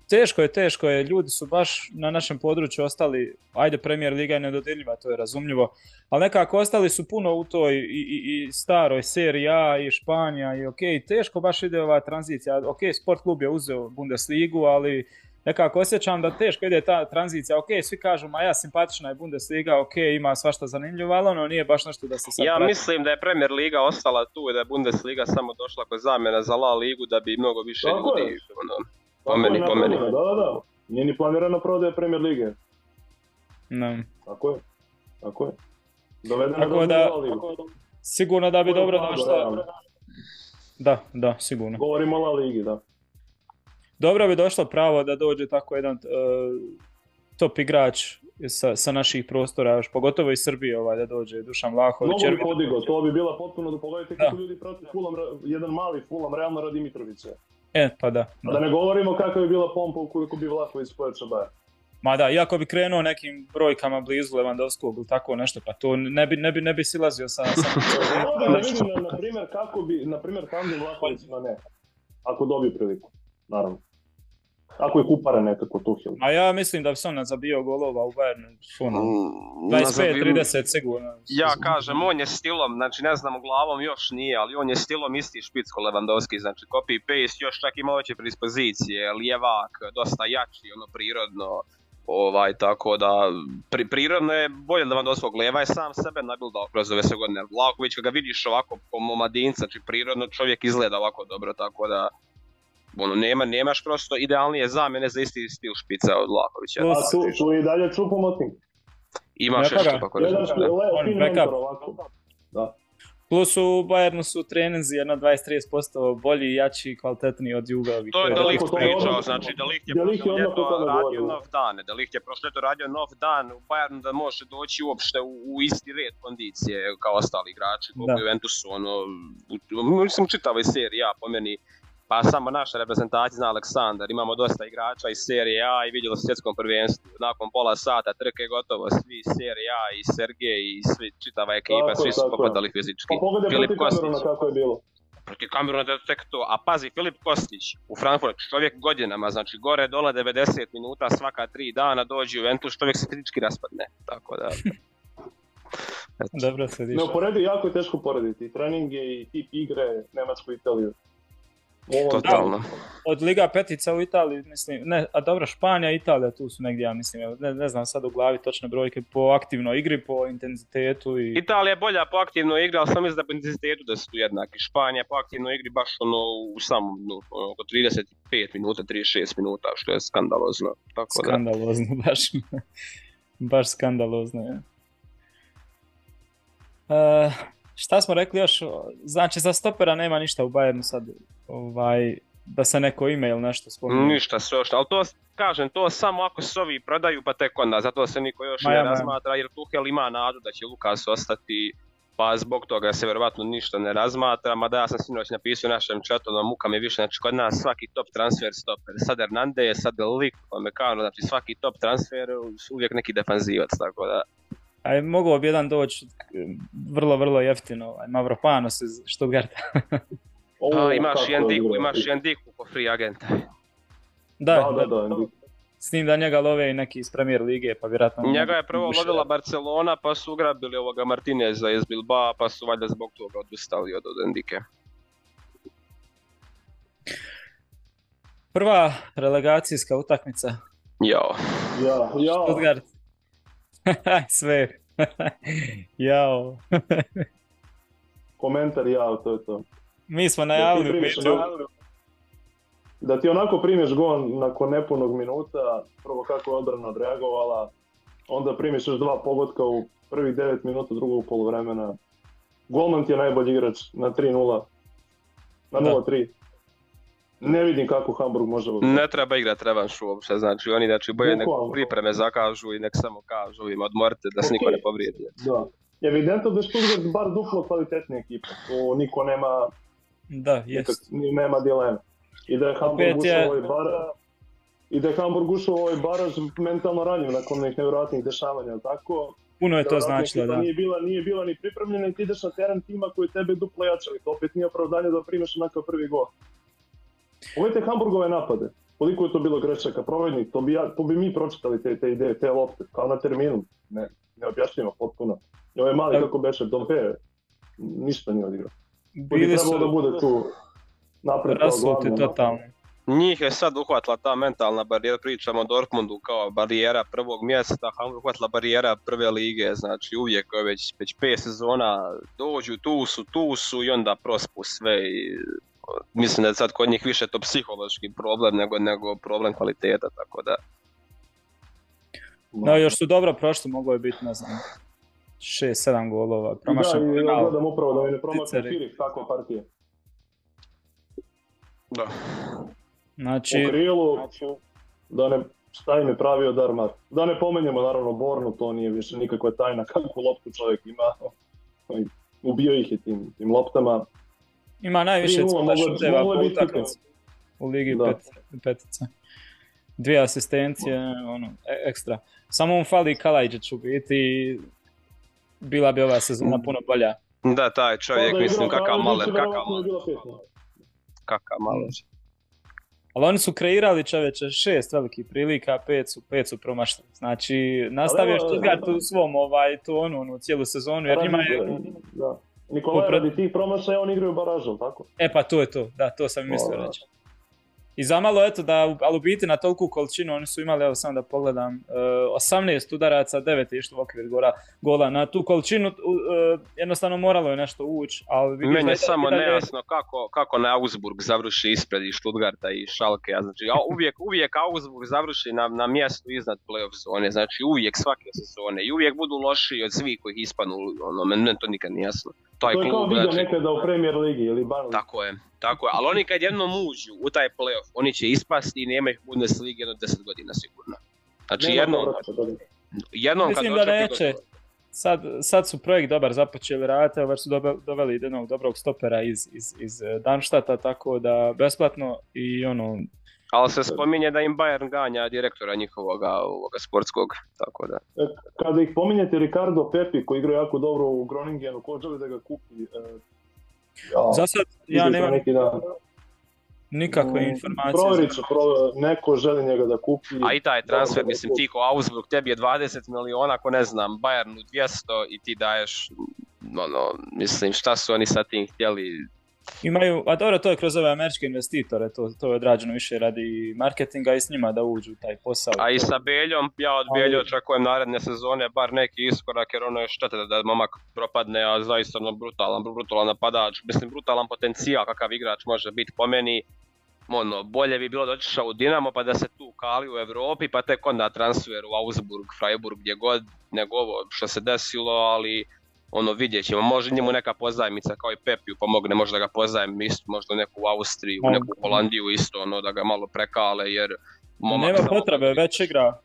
teško je, teško je, ljudi su baš na našem području ostali, ajde Premier Liga je nedodirljiva, to je razumljivo, ali nekako ostali su puno u toj i, i, i staroj seriji A i Španija i ok, teško baš ide ova tranzicija, ok, Sport klub je uzeo Bundesligu, ali nekako osjećam da teško ide ta tranzicija, ok, svi kažu, ma ja simpatična je Bundesliga, ok, ima svašta zanimljivo, ali ono nije baš nešto da se sad Ja prati. mislim da je Premier Liga ostala tu i da je Bundesliga samo došla kod zamjena za La Ligu da bi mnogo više Tako je. ljudi, ono, po je meni, po meni. Da, da, da. Nije ni planirana prodaja Premier Lige. No. Tako je. Tako je. Dovedena Tako da- La Ligu. Sigurno da bi dobro Da, došla. da. Da, da, sigurno. Govorimo o La Ligi, da. Dobro bi došlo pravo da dođe tako jedan e, top igrač sa, sa naših prostora, još pogotovo iz Srbije ovaj, da dođe Dušan Vlahović. Mnogo bi podigao, to bi bila potpuno da pogledajte Da. kako ljudi prati Fulham, jedan mali Fulham, realno radi Mitrovića. E, pa da. Da da. ne govorimo kakva bi bila pompa ukoliko bi Vlahović pojačao Bayern. Ma da, iako bi krenuo nekim brojkama blizu Lewandowskog ili tako nešto, pa to ne bi, ne bi, ne bi silazio sa... sa... Da vidim, na, na primjer, kako bi, na primjer, Hamdi Vlahović na ne. Ako dobije priliku, naravno. Ako je kupara nekako Tuhil. A ja mislim da bi se on zabio golova u Bayernu, ono, Mm, 25-30 sigurno. Ja kažem, on je stilom, znači ne znam glavom još nije, ali on je stilom isti špicko Lewandowski, znači copy paste, još čak ima veće predispozicije, lijevak, dosta jači, ono prirodno, ovaj, tako da, pri, prirodno je bolje Lewandowskog, lijeva je sam sebe nabildao kroz ove sve godine, Vlaković kad ga vidiš ovako po momadinca, znači prirodno čovjek izgleda ovako dobro, tako da, ono, nema, nemaš prosto idealnije zamjene za isti stil špica od Vlakovića. Plus- A tu, tu i dalje Čupomoting. Imaš Ja još reći, što da. Da. Plus u Bayernu su treninzi jedno 20-30% bolji, jači, kvalitetniji od ovih. To je Da, Delikt pričao, znači Delikt je Delikt je prošlo ljeto radio nov dan, Delikt je prošlo ljeto radio nov dan u Bayernu da može doći uopšte u, u isti red kondicije kao ostali igrači, koliko Da. je Juventusu, ono, u- mislim čitavoj seriji, ja po meni, pa samo naša reprezentacija zna Aleksandar, imamo dosta igrača iz serije A i vidjelo se u svjetskom prvenstvu, nakon pola sata trke gotovo, svi iz serije A i Sergej i svi, čitava ekipa, Tako svi su popadali fizički. Pa pogledaj Filip kako je bilo. protiv Kameruna da je tek to. A pazi, Filip Kostić u Frankfurt, čovjek godinama, znači gore dole 90 minuta svaka tri dana dođe u Juventus, čovjek se fizički raspadne. Tako da, Dobro se diše. Ne uporedi, jako je teško porediti. I treninge i tip igre, Njemačku i Italiju. Ovo- totalno. Od Liga petica u Italiji, mislim, ne, a dobro, Španija i Italija tu su negdje, ja mislim, ne, ne znam sad u glavi točne brojke, po aktivnoj igri, po intenzitetu i... Italija je bolja po aktivnoj igri, ali sam mislim da po intenzitetu da su tu jednaki. Španija po aktivnoj igri baš ono u samom, no, ono, oko 35 minuta, 36 minuta, što je skandalozno. Tako da, Skandalozno, baš, baš skandalozno je. E, šta smo rekli još, znači za stopera nema ništa u Bayernu sad, ovaj, da se neko ime ili nešto spominje. Ništa sve još, ali to kažem, to samo ako se ovi prodaju pa tek onda, zato se niko još ne razmatra jer Tuhel ima nadu da će Lukas ostati pa zbog toga se vjerovatno ništa ne razmatra, mada ja sam sinoć napisao u našem chatu, no muka mi je više, znači kod nas svaki top transfer stoper, sad Hernandez, sad Lik, pa Mekano, znači svaki top transfer uvijek neki defanzivac, tako da, Aj, mogao bi jedan doći vrlo, vrlo jeftino, ovaj, Mavropanos iz Stuttgarta. Ovo, a, imaš kako i Endiku, igra. imaš i Endiku ko free agenta. da, Da, da, da. S njim da njega love i neki iz Premier Lige, pa vjerojatno... Njega je prvo lovila Barcelona, pa su ugrabili ovoga Martineza iz Bilbao, pa su valjda zbog toga odustali od, od Endike. Prva relegacijska utakmica Jao. Ja, ja. Stuttgart. Sve. Jao. Komentar ja, to je to. Mi smo Da najavili primiš- Patreonu. Da ti onako primješ gol nakon nepunog minuta, prvo kako je odbrana odreagovala, onda primiš još dva pogotka u prvih 9 minuta drugog poluvremena. Golman ti je najbolji igrač na 3-0, na Da. 0-3. Ne vidim kako Hamburg može... Ne treba igrat revanš uopće, znači oni znači bolje nek pripreme zakažu i nek samo kažu im odmorite da se niko Ok. ne povrijedi. Da. Evidentno da je Stuttgart bar duplo kvalitetnija ekipa, tu niko nema, Da, nikak, jest. nema dileme. I da je Hamburg ušao je- u ovaj bar, i da je Hamburg ušao ovaj baraž mentalno ranjiv nakon onih nevjerojatnih dešavanja, tako? Puno je to značilo, da. Nije bila, nije bila ni pripremljena i ti ideš na teren tima koji tebe duplo jačali. To opet nije opravdanje da primiš onakav prvi gol. Pogledajte Hamburgove napade. Koliko je to bilo grešaka, provednik, to bi, ja, to bi mi pročitali te, te ideje, te lopte, kao na terminu. Ne, neobjašnjivo potpuno. I ovaj mali kako beše, Dompe, ništa nije odigrao. Bili trebalo da bude tu napred kao glavni. totalno. Njih je sad uhvatila ta mentalna barijera, pričamo o Dortmundu kao barijera prvog mjesta, Hamburg uhvatila barijera prve lige, znači uvijek je već, već pet sezona dođu, tu su, tu su i onda prospu sve i mislim da je sad kod njih više to psihološki problem nego, nego problem kvaliteta, tako da Da, još su dobro prošli, moglo je biti, ne znam, 6-7 golova. Da, Promašan i ja gledam upravo da mi ne Ticeri. Firik, takva partija. Da. Znači, u krilu, da ne, šta im je pravio Darmar. Da ne pomenjemo naravno Bornu, to nije više nikakva tajna kakvu loptu čovjek ima. Ubio ih je tim, tim loptama. Ima najviše 3:0 cula moglo- šuteva po utakmici u Ligi pet, petice. Dvije asistencije, ono, e- ekstra. Samo mu fali Kalajđić u biti i bila bi ova sezona puno bolja. Da, taj čovjek, Pa mislim, kakav maler, kakav maler, kakav maler. Ali oni su kreirali čoveče šest velikih prilika, pet su, pet su promašili. Znači, nastavio Stuttgart u svom ovaj, tonu, onu cijelu sezonu, jer njima je... Da. Nikolaj, Popre- radi tih promašaja, oni igraju baražu, jel tako? E pa to je to, da, to sam i mislio reći. I zamalo, eto, da, ali u biti na toliku količinu oni su imali, evo samo da pogledam, e, 18 udaraca, 9 je išlo u okvir gola, gola. Na tu količinu e, jednostavno moralo je nešto ući, ali vidiš Meni je samo dalje- nejasno kako, kako na Augsburg završi ispred i Stuttgarta i Schalke. Znači, a uvijek, uvijek Augsburg završi na, na mjestu iznad playoff zone. Znači, uvijek svake sezone. I uvijek budu lošiji od svih koji ih ispanu. Ono, meni, to nikad nije jasno. Taj To je kao klub, vidio znači, nekada u Premier Ligi ili Bundesliga. tako je. Tako je, ali oni kad jednom uđu u taj playoff, oni će ispasti i nema ih Bundesliga jedno 10 godina sigurno. Znači Nema jednom, da. jednom kad Mislim da dođe neće. Sad, sad su projekt dobar započeli raditi, već su dobe- doveli jednog dobrog stopera iz, iz, iz eh, Darmstadta, tako da besplatno i ono, Ali se spominje da im Bayern ganja direktora njihovoga ovoga sportskog, tako da. E, Kada ih pominjete Ricardo Pepi koji igra jako dobro u Groningenu, ko želi da ga kupi? E, ja, za sad ja nemam neki dan. Nikakve Mm, informacije. Provjerit ću, neko želi njega da kupi. A i taj transfer, mislim, ti ko Augsburg, tebi je 20 miliona, ako ne znam, Bayernu 200 i ti daješ, ono, mislim, šta su oni sa tim htjeli, Imaju, a dobro, to je kroz ove američke investitore, to, to je odrađeno više radi marketinga i s njima da uđu u taj posao. a i sa Beljom, ja od Belje očekujem naredne sezone bar neki iskorak, jer ono je šteta da, da momak propadne, a zaista ono brutalan, brutalan napadač, mislim, brutalan potencijal kakav igrač može biti po meni, ono, bolje bi bilo da otišao u Dinamo pa da se tu kali u Europi pa tek onda transfer u Augsburg, Freiburg, gdje god, nego ovo što se desilo, ali ono vidjet ćemo, može njemu neka pozajmica kao i Pepiju pomogne, možda ga pozajmi isto, možda u neku u Austriju, u neku Holandiju isto, ono da ga malo prekale jer momak Nema potrebe, već igra.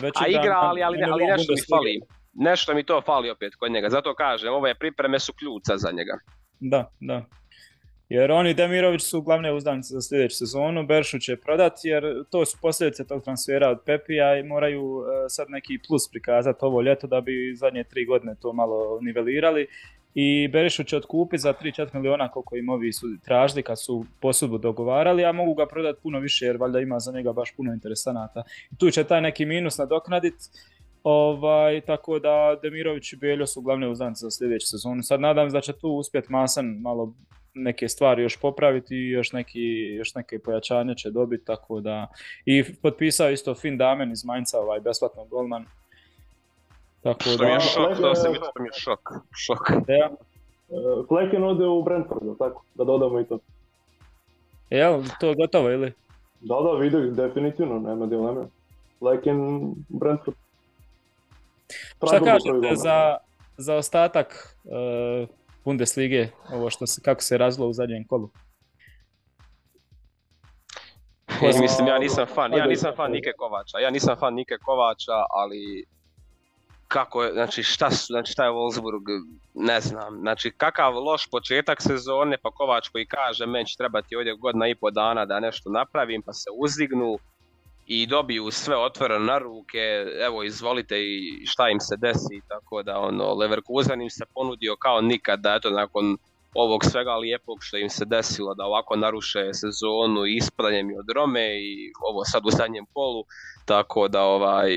Već A igra, ali, ali, ali nešto mi fali. Nešto mi to fali opet kod njega, zato kažem, ove pripreme su kljuca za njega. Da, da. Jer oni Demirović su glavne uzdanice za sljedeću sezonu, Beršu će prodati jer to su posljedice tog transfera od Pepija i moraju e, sad neki plus prikazati ovo ljeto da bi zadnje tri godine to malo nivelirali. I Berišu će otkupiti za 3-4 miliona koliko im ovi su tražili kad su posudbu dogovarali, a mogu ga prodati puno više jer valjda ima za njega baš puno interesanata. I tu će taj neki minus nadoknaditi. Ovaj, tako da Demirović i Beljo su glavne uzdanice za sljedeću sezonu. Sad nadam se da će tu uspjeti Masan malo neke stvari još popraviti i još, neki, još neke pojačanja će dobiti, tako da... I potpisao isto Fin Damen iz Mainca, ovaj besplatno golman. Tako što da... mi je šok, to se mi, to mi je šok, šok. Ja. Flecken ode u Brentford, tako, da dodamo i to. Jel, to je gotovo ili? Da, da, vidi, definitivno, nema dileme. Flecken, Brentford. Šta kažete za, za ostatak uh, Bundeslige, ovo što se, kako se razlo u zadnjem kolu? Ja, mislim, ja nisam fan, ja nisam fan Nike Kovača, ja nisam fan Nike Kovača, ali kako je, znači šta su, znači šta je Wolfsburg, ne znam, znači kakav loš početak sezone, pa Kovač koji kaže meni će trebati ovdje godina i po dana da nešto napravim, pa se uzdignu i dobiju sve otvoreno na ruke, evo izvolite i šta im se desi, tako da ono, Leverkusen im se ponudio kao nikad, da eto nakon ovog svega lijepog što im se desilo da ovako naruše sezonu i ispadanjem od Rome i ovo sad u zadnjem polu, tako da ovaj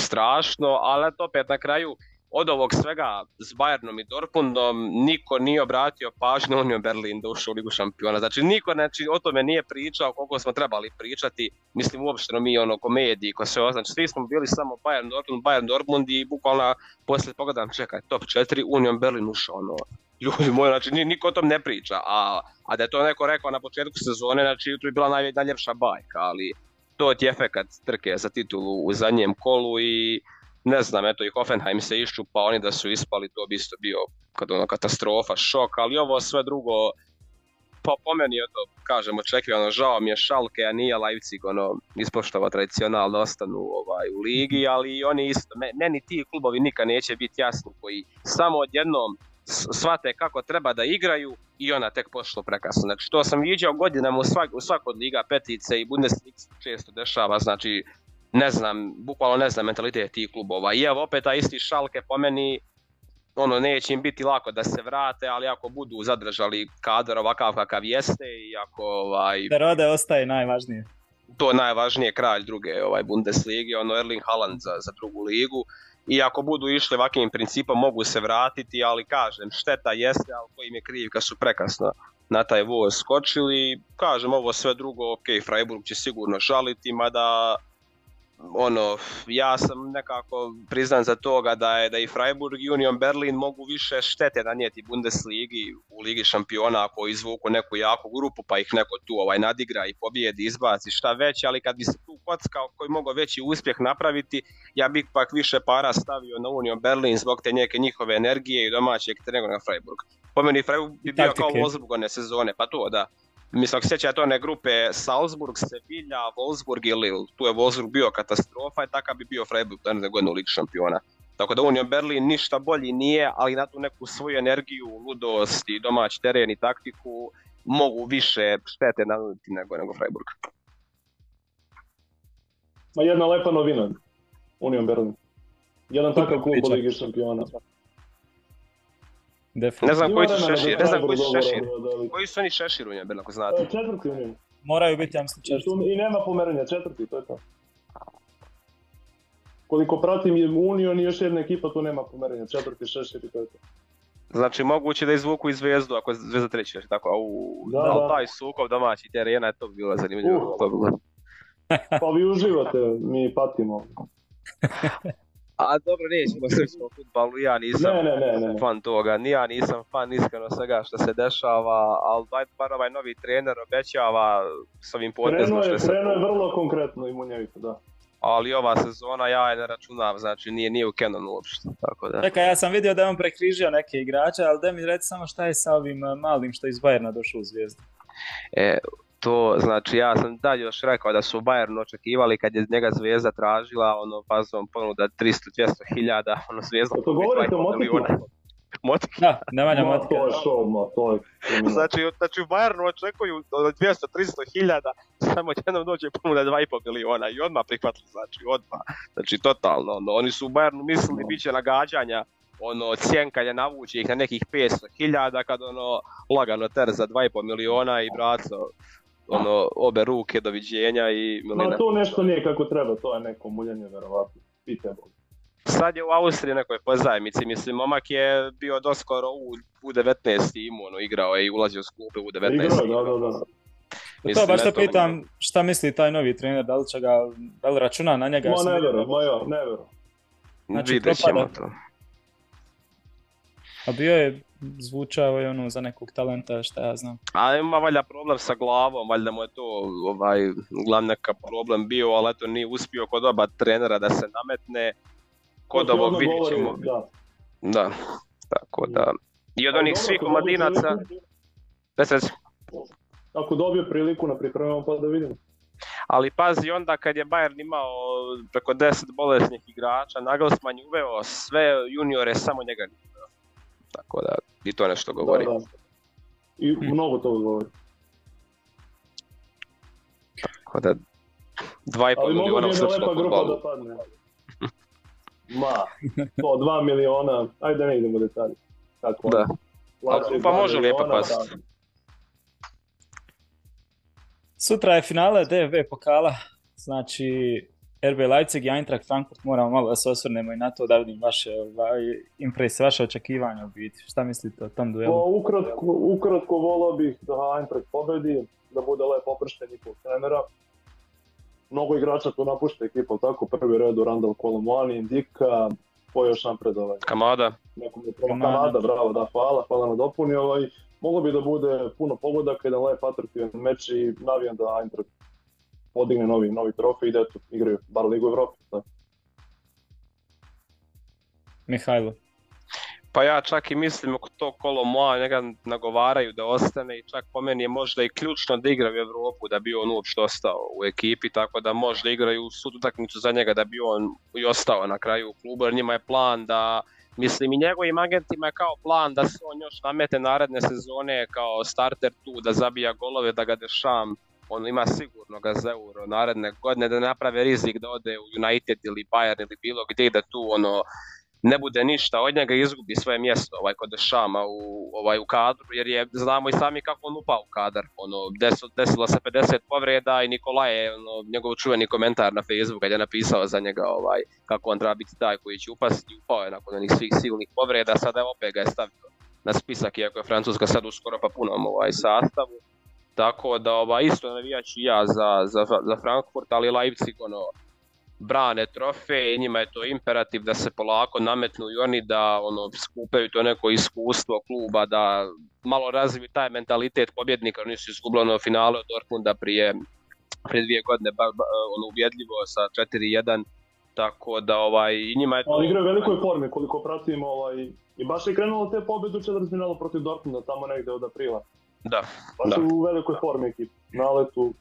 strašno, ali opet na kraju od ovog svega s Bayernom i Dortmundom niko nije obratio pažnju Union Berlin da ušao u Ligu šampiona. Znači niko znači, o tome nije pričao koliko smo trebali pričati. Mislim uopšteno mi ono komediji ko sve znači svi smo bili samo Bayern Dortmund, Bayern Dortmund i bukvalno poslije pogledam čekaj top 4 Union Berlin ušao ono ljudi moji, znači niko o tom ne priča, a, a da je to neko rekao na početku sezone, znači to je bila naj, najljepša bajka, ali to ti efekat trke za titulu u zadnjem kolu i ne znam, eto i Hoffenheim se iščupa, oni da su ispali, to bi isto bio kad ono katastrofa, šok, ali ovo sve drugo, pa po meni, eto, kažem, očekivano, žao mi je Šalke, a nije Leipzig, ono, ispoštova tradicionalno ostanu ovaj, u ligi, ali oni isto, meni ti klubovi nikad neće biti jasni, koji samo odjednom shvate kako treba da igraju i ona tek pošlo prekasno. Znači, to sam viđao godinama u, svak, u svakoj liga petice i Bundesliga često dešava, znači ne znam, bukvalno ne znam mentalitet tih klubova. I evo opet ta isti šalke po meni, ono neće im biti lako da se vrate, ali ako budu zadržali kadar ovakav kakav jeste i ako ovaj... rode ostaje najvažnije. To je najvažnije kralj druge ovaj Bundeslige, ono Erling Haaland za, za drugu ligu. I ako budu išli ovakvim principom mogu se vratiti, ali kažem, šteta jeste, ali koji im je kriv kad su prekasno na taj voz skočili. Kažem, ovo sve drugo, ok, Freiburg će sigurno žaliti, mada ono, ja sam nekako priznan za toga da je da i Freiburg i Union Berlin mogu više štete nanijeti Bundesligi u Ligi šampiona ako izvuku neku jaku grupu pa ih neko tu ovaj nadigra i pobijedi, izbaci šta već, ali kad bi se tu kockao koji mogao veći uspjeh napraviti, ja bih pak više para stavio na Union Berlin zbog te neke njihove energije i domaćeg nego na Freiburg. Po meni Freiburg bi bio kao Wolfsburg one sezone, pa to da. Mislim, ako sjećate one grupe Salzburg, Sevilla, Wolfsburg i Lille, tu je Wolfsburg bio katastrofa i takav bi bio Freiburg da godinu Ligu šampiona. Tako da Union Berlin ništa bolji nije, ali na tu neku svoju energiju, ludost i domaći teren i taktiku mogu više štete nanuditi nego, nego Freiburg. Ma jedna lepa novina, Union Berlin. Jedan takav klub u Ligi šampiona. Definitivno. Ne znam koji su šešir, ne znam koji su šešir. Koji su oni šešir u njemu, ako znate? E, četvrti u njemu. Moraju biti, ja mislim, četvrti. I nema pomeranja, četvrti, to je to. Koliko pratim je Union i još jedna ekipa, tu nema pomeranja, četvrti, šešir i to je to. Znači moguće da izvuku i zvezdu ako je zvezda treći, tako, a u da, da. taj sukob domaći terena je to bilo zanimljivo. Uh. pa vi uživate, mi patimo. A dobro, nećemo srpskom futbalu, ja nisam ne, ne, ne, fan toga, ni ja nisam fan iskreno svega što se dešava, ali daj bar ovaj novi trener obećava s ovim potezom što se... Krenuo je vrlo konkretno i munjevito, da. Ali ova sezona ja je ne računam, znači nije, nije u Canonu uopšte, tako da. Čekaj, ja sam vidio da je on prekrižio neke igrače, ali da mi reći samo šta je sa ovim eh, malim što je iz Bajerna došao u Zvijezdu. E, to, znači ja sam dalje još rekao da su Bayern očekivali kad je njega Zvijezda tražila, ono, fazom ponuda 300-200 hiljada, ono Zvijezda... To govorite o Motiku? Motike. Da, Nemanja Motike. To je show, ma, to je... Znači, znači u Bayernu očekuju od 200-300 hiljada, samo jednom dođe ponuda 2,5 miliona i odmah prihvatili, znači odmah. Znači, totalno, ono, oni su u Bayernu mislili bit će nagađanja, ono, cjenkanja navuće ih na nekih 500 hiljada, kad ono, lagano ter za 2,5 miliona i braco, ono, obe ruke, doviđenja i milina. Ma to nešto nije kako treba, to je neko muljanje verovatno, pite Bog. sad je u Austriji nekoj pozajmici, mislim, momak je bio doskoro u, u 19 timu, ono, igrao je i ulazio s klupe u 19 Igrao, da, da, da. to baš te pitam, šta misli taj novi trener, da li će ga, da li računa na njega? Ma ne vjerujem, ma ja, ne vjerujem. Znači, Vidjet ćemo propada. to. A bio je, zvučao je ono za nekog talenta, šta ja znam. A ima valjda problem sa glavom, valjda mu je to ovaj, glavni neka problem bio, ali eto nije uspio kod oba trenera da se nametne. Kod ovog vidjet govori, ćemo. Da. Da, tako da. I od onih svih omladinaca. Ako dobije priliku na pripremama pa da vidim. Ali pazi onda kad je Bayern imao preko 10 bolesnih igrača, Nagelsmann je uveo sve juniore, samo njega nije. Tako da, i to nešto govori. Da, da. I mnogo toga govori. Tako da, 2,5 Ali mogu miliona u srpskom da padne. Ma, to 2 miliona, ajde da ne idemo detalje. Tako, Da. ono. Grupa dva može pasti. da. Sutra je finale DFB pokala, znači RB Leipzig i Eintracht Frankfurt, moramo malo da se osvrnemo i na to da vidim vaše ovaj, impresije, vaše očekivanja u biti. Šta mislite o tom duelu? ukratko, ukratko volao bih da Eintracht pobedi, da bude lepo opršten njihovog trenera. Mnogo igrača tu napušta ekipa, tako prvi red u Randall Colomwani, Indika, ko je još napred ovaj, Kamada, nekom je prvo Kanada. Kanada, bravo, da, hvala, hvala na dopuni. Ovaj, moglo bi da bude puno pogodaka, jedan lep atraktivan meč i navijam da Eintracht podigne novi, novi trofej i da eto, igraju bar Ligu Evrope. Da. Mihajlo. Pa ja čak i mislim oko to kolo moja njega nagovaraju da ostane i čak po meni je možda i ključno da igra u Europu da bi on uopšte ostao u ekipi, tako da možda igraju sud utakmicu za njega da bi on i ostao na kraju u klubu, jer njima je plan da Mislim i njegovim agentima je kao plan da se on još namete naredne sezone kao starter tu, da zabija golove, da ga dešam on ima sigurno ga za euro naredne godine da naprave rizik da ode u United ili Bayern ili bilo gdje da tu ono ne bude ništa od njega izgubi svoje mjesto ovaj kod Šama u ovaj u kadru jer je znamo i sami kako on upao u kadar ono desilo, desilo se 50 povreda i Nikolaj je ono, njegov čuveni komentar na Facebooku kad je napisao za njega ovaj kako on treba biti taj koji će upasti upao je nakon onih svih silnih povreda sada opet ga je stavio na spisak iako je Francuska sad u skoro pa punom ovaj sastavu tako da ovaj, isto navijač i ja za, za, za Frankfurt, ali Leipzig ono, brane trofej i njima je to imperativ da se polako nametnu i oni da ono, skupaju to neko iskustvo kluba, da malo razviju taj mentalitet pobjednika, oni su izgubili ono finale od Dortmunda prije, prije dvije godine, ba, ba, ono, ubjedljivo sa 4-1, tako da ovaj, i njima je to... Ali igra u velikoj formi, koliko pratimo, ovaj, i baš je krenulo te pobjede u četvrtfinalu protiv Dortmunda, tamo negde od aprila. Da, Baš da. su u velikoj formi ekip, naletu.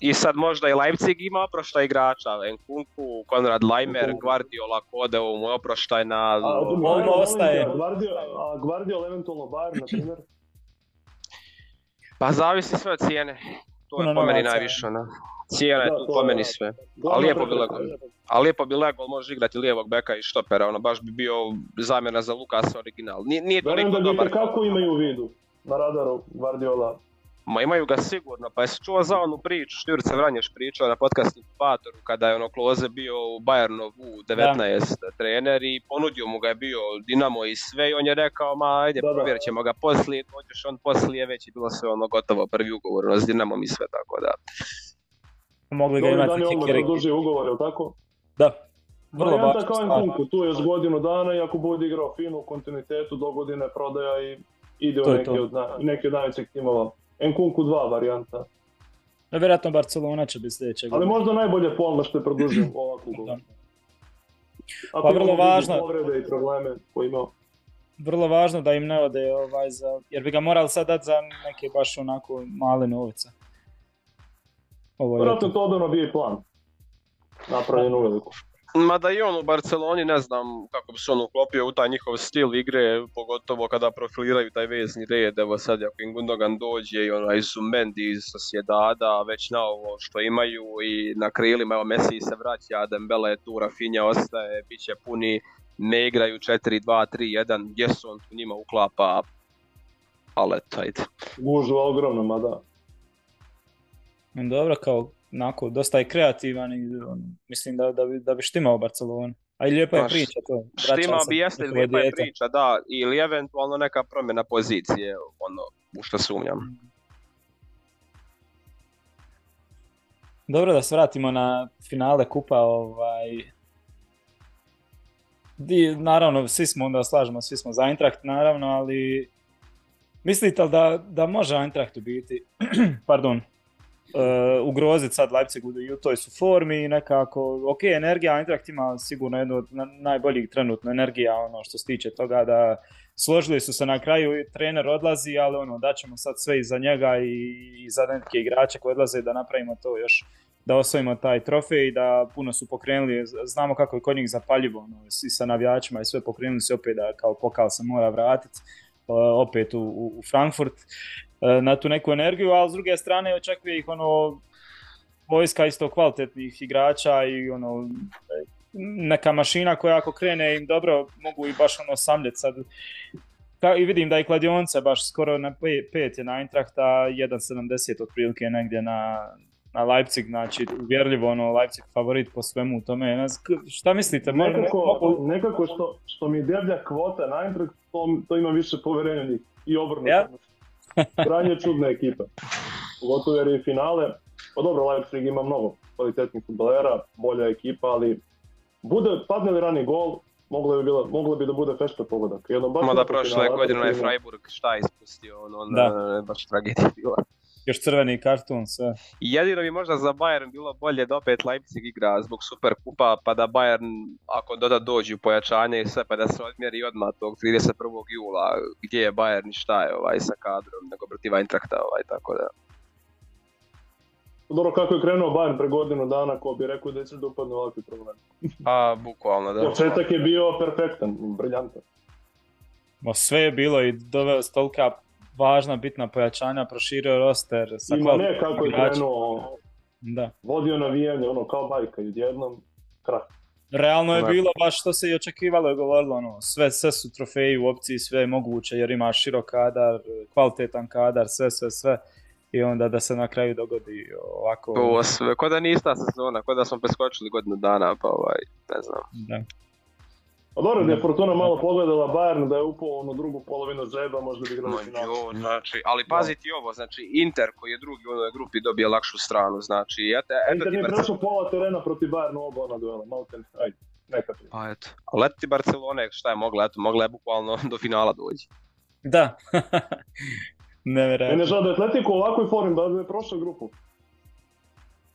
I sad možda i Leipzig ima oproštaj igrača, Nkunku, Konrad Leimer, Guardiola, Kode, ovo mu je oproštaj na... A, on Bayern, ostaje. Guardiola, a Guardiola eventualno Bayern, na primjer. Pa zavisi sve od cijene. To je Puno po meni novaca. najviše, ono. Cijena je Da, tu to po meni sve. Glavna lijepo bi lego. A lijepo bi Lego može igrati lijevog beka i štopera, ono baš bi bio zamjena za Lukasa original. Nije, nije Verujem toliko da bi dobar. kako imaju u vidu na radaru Guardiola. Ma imaju ga sigurno, pa jesi čuo za onu priču, Štjurce Vranješ pričao na podcastu Patoru kada je ono Kloze bio u Bayernov u 19 trener i ponudio mu ga je bio Dinamo i sve i on je rekao ma ajde Da, da. provjerit ćemo ga poslije, dođeš on poslije, već je bilo sve ono gotovo, prvi ugovor ono, s Dinamom i sve tako da. Mogli ga Dobro imati dan je odmah kikere. produžio ugovor, je tako? Da, vrlo važna kao tu je još godinu dana i ako bude igrao fino u kontinuitetu do godine prodaja i ide u to. od, na, neki od najvećih timova. Nkunku 2 varijanta. Da, vjerojatno Barcelona će biti sljedeće Ali možda najbolje Polna što je produžio ovakvu. Ako Pa vrlo važno. Povrede i probleme koje imao. Vrlo važno da im ne ode ovaj za, jer bi ga morali sad dati za neke baš onako male novce. Ovo je Vjerojatno to odavno bio i plan. Napravljen u veliku. Mada i on u Barceloni ne znam kako bi se on uklopio u taj njihov stil igre, pogotovo kada profiliraju taj vezni red, evo sad ako im Gundogan dođe i onaj Zumendi iz Sociedada, već na ovo što imaju i na krilima, evo Messi se vraća, Dembele je tu, Rafinha ostaje, bit će puni, ne igraju 4-2-3-1, gdje se on tu njima uklapa, ali eto, ajde. Gužva ogromna, ma da. Dobro, kao onako, dosta je kreativan i on, mislim da, da, bi, da bi štimao Barcelonu. A i lijepa je Pa, priča to. Štima vraća se bi jeste, lijepa je priča, da, ili eventualno neka promjena pozicije, ono, u što sumnjam. Dobro da se vratimo na finale kupa, ovaj... Di, naravno, svi smo onda slažemo, svi smo za Eintracht, naravno, ali mislite li da, da može Eintracht u biti, pardon, uh, ugroziti sad Leipzig u, u toj su formi i nekako, ok, energija, Eintracht ima sigurno jednu od na- najboljih trenutno energija, ono što se tiče toga da složili su se na kraju, i trener odlazi, ali ono, daćemo sad sve iza njega i, i za neke igrače koji odlaze da napravimo to još da osvojimo taj trofej i da puno su pokrenuli, znamo kako je kod njih zapaljivo, ono, i sa navijačima i sve pokrenuli se opet da kao pokal se mora vratiti opet u, u, Frankfurt na tu neku energiju, ali s druge strane očekuje ih ono vojska isto kvalitetnih igrača i ono e, neka mašina koja ako krene im dobro mogu i baš ono samljet sad i vidim da i kladionce baš skoro na 5 je na Eintrachta, 1.70 otprilike negdje na, na Leipzig, znači uvjerljivo ono Leipzig favorit po svemu tome. Ne šta mislite? Mo- Nekako, mogu- nekako što, što mi deblja kvota na Eintracht, to, to ima više povjerenja. I obrnuto. Ja? Krajnje čudna ekipa. Pogotovo jer je finale, pa dobro, Leipzig ima mnogo kvalitetnih futbolera, bolja ekipa, ali bude, padne li rani gol, moglo bi, bilo, moglo bi da bude fešta pogodak. Jedno baš Mada lepo prošle godine je. Freiburg šta je ispustio, ono, ono Da. baš tragedija bila. Još crveni karton, sve. I Jedino bi možda za Bayern bilo bolje da opet Leipzig igra zbog super kupa, pa da Bayern, ako doda dođu pojačanje i sve, pa da se odmjeri odmah tog 31. jula, gdje je Bayern i šta je ovaj sa kadrom, nego protiv Eintrachta, ovaj, tako da. Dobro, kako je krenuo Bayern pre godinu dana, ko bi rekao da će da upadne u ovakvi problem. A, bukvalno, da. Početak je bio perfektan, briljantan. Ma sve je bilo i doveo s tolika važna, bitna pojačanja, proširio roster sa Ima ne kako je krenuo, Da. vodio navijanje, ono kao bajka i odjednom krah. Realno je bilo baš što se i očekivalo i govorilo, ono, sve, sve su trofeji u opciji, sve je moguće jer ima širok kadar, kvalitetan kadar, sve, sve, sve. I onda da se na kraju dogodi ovako. Ovo sve, ko da nije ista sezona, ko da smo preskočili godinu dana, pa ovaj, ne znam. Da. A dobro, da je Fortuna malo pogledala Bayern da je upao u onu drugu polovinu žeba, možda bi igrali final. jo, znači, ali paziti ovo, znači Inter koji je drugi u onoj grupi dobije lakšu stranu, znači eto, eto Inter ti nije Barcelona. prešao pola terena protiv Bayernu oba ona duela, malten, ajde, neka ti. Pa eto, ali eto ti Barcelone, šta je mogla, eto, mogla je bukvalno do finala doći. Da. Mene je Nevjerojatno. žao da je Atletico u ovakvoj formi, da je prošao grupu.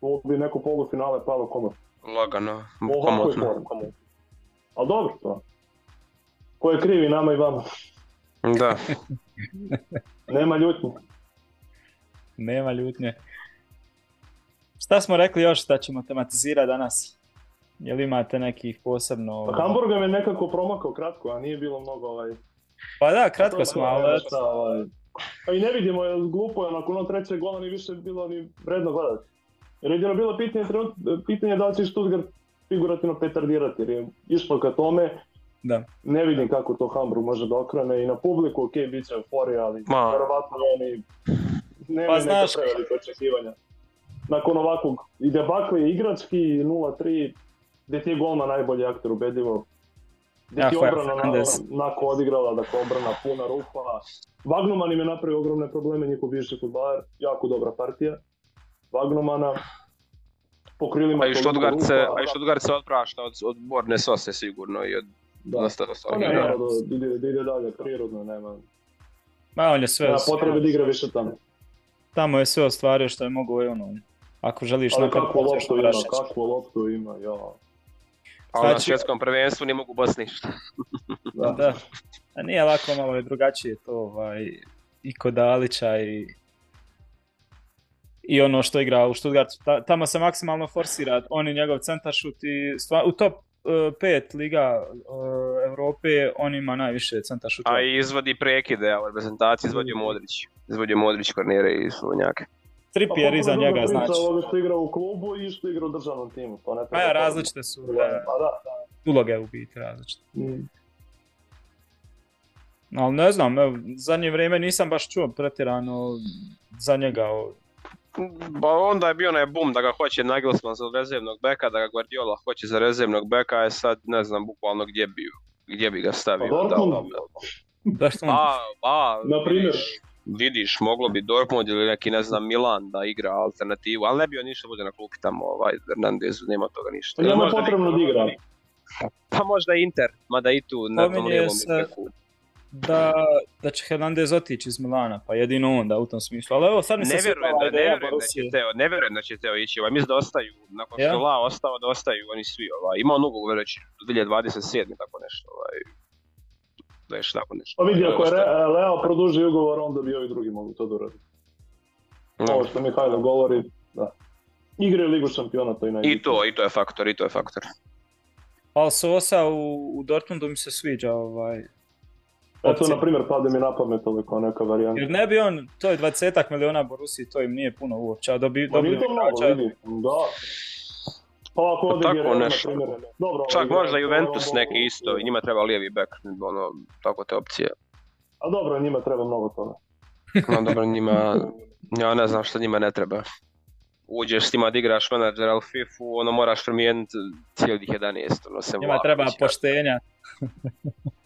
Ovo bi neko polufinale palo komod. Lagano, U ovakvoj komotno. formi, komod. Ali dobro to. Ko je krivi nama i vama? Da, Nema ljutnje. Nema ljutnje. Šta smo rekli još da ćemo tematizirati danas? Jel imate nekih posebno... Pa Hamburg nam je nekako promakao kratko, a nije bilo mnogo ovaj... Pa da, kratko smo, ali ovaj. Pa i ne vidimo, jer glupo je, nakon onog trećeg gola ni više bilo ni vredno gledati. Jer jedino bilo pitanje, trenut, pitanje da li će Stuttgart figurativno petardirati, jer je išlo ka tome, da. ne vidim kako to Hamburg može da okrene i na publiku, ok, bit će euforija, ali Ma. verovatno oni nemaju Pa neka znaš- prevelike očekivanja. Nakon ovakvog i debakle i igrački 0-3, gdje ti je golman najbolji aktor ubedljivo, gdje ti je obrana na, nako odigrala, dakle obrana puna rupa. Vagnuman im je napravio ogromne probleme, njihov bivši futbaler, jako dobra partija. Vagnumana, po krilima a i Stuttgart se, a i Stuttgart se otprašta od, od Borne Sose sigurno i od Da. dosta Pa ostalih ne, da ide, da ide dalje, prirodno, nema, Ma on je sve, nema potrebe da igra više tamo. tamo je sve ostvario što je mogo i ono, ako želiš Ali kakvu loptu ima, kakvu loptu ima, ja. Ali na Znači- svjetskom prvenstvu ne mogu baš ništa. Da. Da. A nije lako, malo je drugačije to, ovaj, i kod Dalića i i ono što igra u Stuttgartu, ta- tamo se maksimalno forsira, on i njegov centaršut i stva, u top 5 liga uh, Europe on ima najviše centaršuta. A i izvodi prekide, a u reprezentaciji izvodio Modrić. Izvodio Modrić, Kornire i Slovnjake. Trippier iza potpuno njega, druga priča znači. Ovi što igra u klubu i što igra u državnom timu. To ne Pa treba ja, različite su Pa e, da, da. uloge u biti različite. Mm. Ali ne znam, evo, zadnje vrijeme nisam baš čuo pretjerano za njega. o- Ba onda je bio onaj boom da ga hoće Nagelsmann za rezervnog beka, da ga Guardiola hoće za rezervnog beka, je sad ne znam bukvalno gdje bi, gdje bi ga stavio. Pa Dortmund? Dortmund. Pa, pa, Na primjer. vidiš, vidiš, moglo bi Dortmund ili neki, ne znam, Milan da igra alternativu, ali ne bi on ništa bude na klupi tamo, ovaj, Hernandezu, nema toga ništa. Pa Možda potrebno da igra. Pa možda Inter, mada i tu na tom lijevom se-. Da, da će Hernandez otići iz Milana, pa jedino onda u tom smislu. Ali evo sad mi se Ne vjerujem, da, ne vjerujem da će. Teo, ne vjerujem da će Teo ići, ovaj, mislim da ostaju, nakon što Ja? La ostao, da ostaju oni svi, ovaj, ima on ugovor već do 2027. tako nešto, ovaj, već tako nešto. Pa vidi, ako je. Re- Leo produži ugovor, onda bi ovi drugi mogli to doraditi. No. Ovo što Mihajlo govori, da. Igraju Ligu šampiona, to je I najbitnije. to, i to je faktor, i to je faktor. Ali Sosa u, u Dortmundu mi se sviđa ovaj. Eto, opcija. na primjer, pade mi na pamet ovo kao neka varijanta. Jer ne bi on, to je 20 miliona Borusiji, to im nije puno uopće, a dobi, Pa dobili to mnogo, igrača. Da. Pa ako ode tako nešto. primjer. Dobro, Čak možda Juventus je neki isto, i njima treba lijevi bek, ono, tako te opcije. A dobro, njima treba mnogo toga. No dobro, njima, ja ne znam što njima ne treba. Uđeš s njima da igraš menadžer, ali FIFU, ono moraš promijeniti cijelih 11, ono se Njima treba poštenja.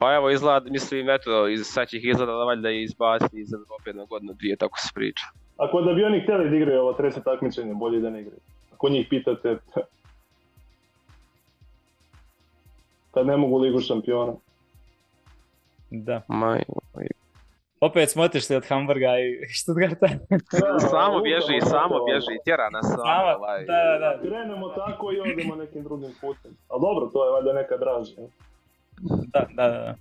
Pa evo izgleda, mislim, eto, iz, sad će ih izgleda da valjda izbaci za opet na godinu dvije, tako se priča. Ako da bi oni htjeli da igraju ovo treće takmičenje, bolje da ne igraju. Ako njih pitate, kad ne mogu Ligu šampiona. Da. Maj, Opet smo otišli od Hamburga i Stuttgarta. samo bježi, samo bježi, tjera nas samo, ovaj. da, da, da. Krenemo tako i odemo nekim drugim putem. Ali dobro, to je valjda neka draža. Ne? Da, da, da.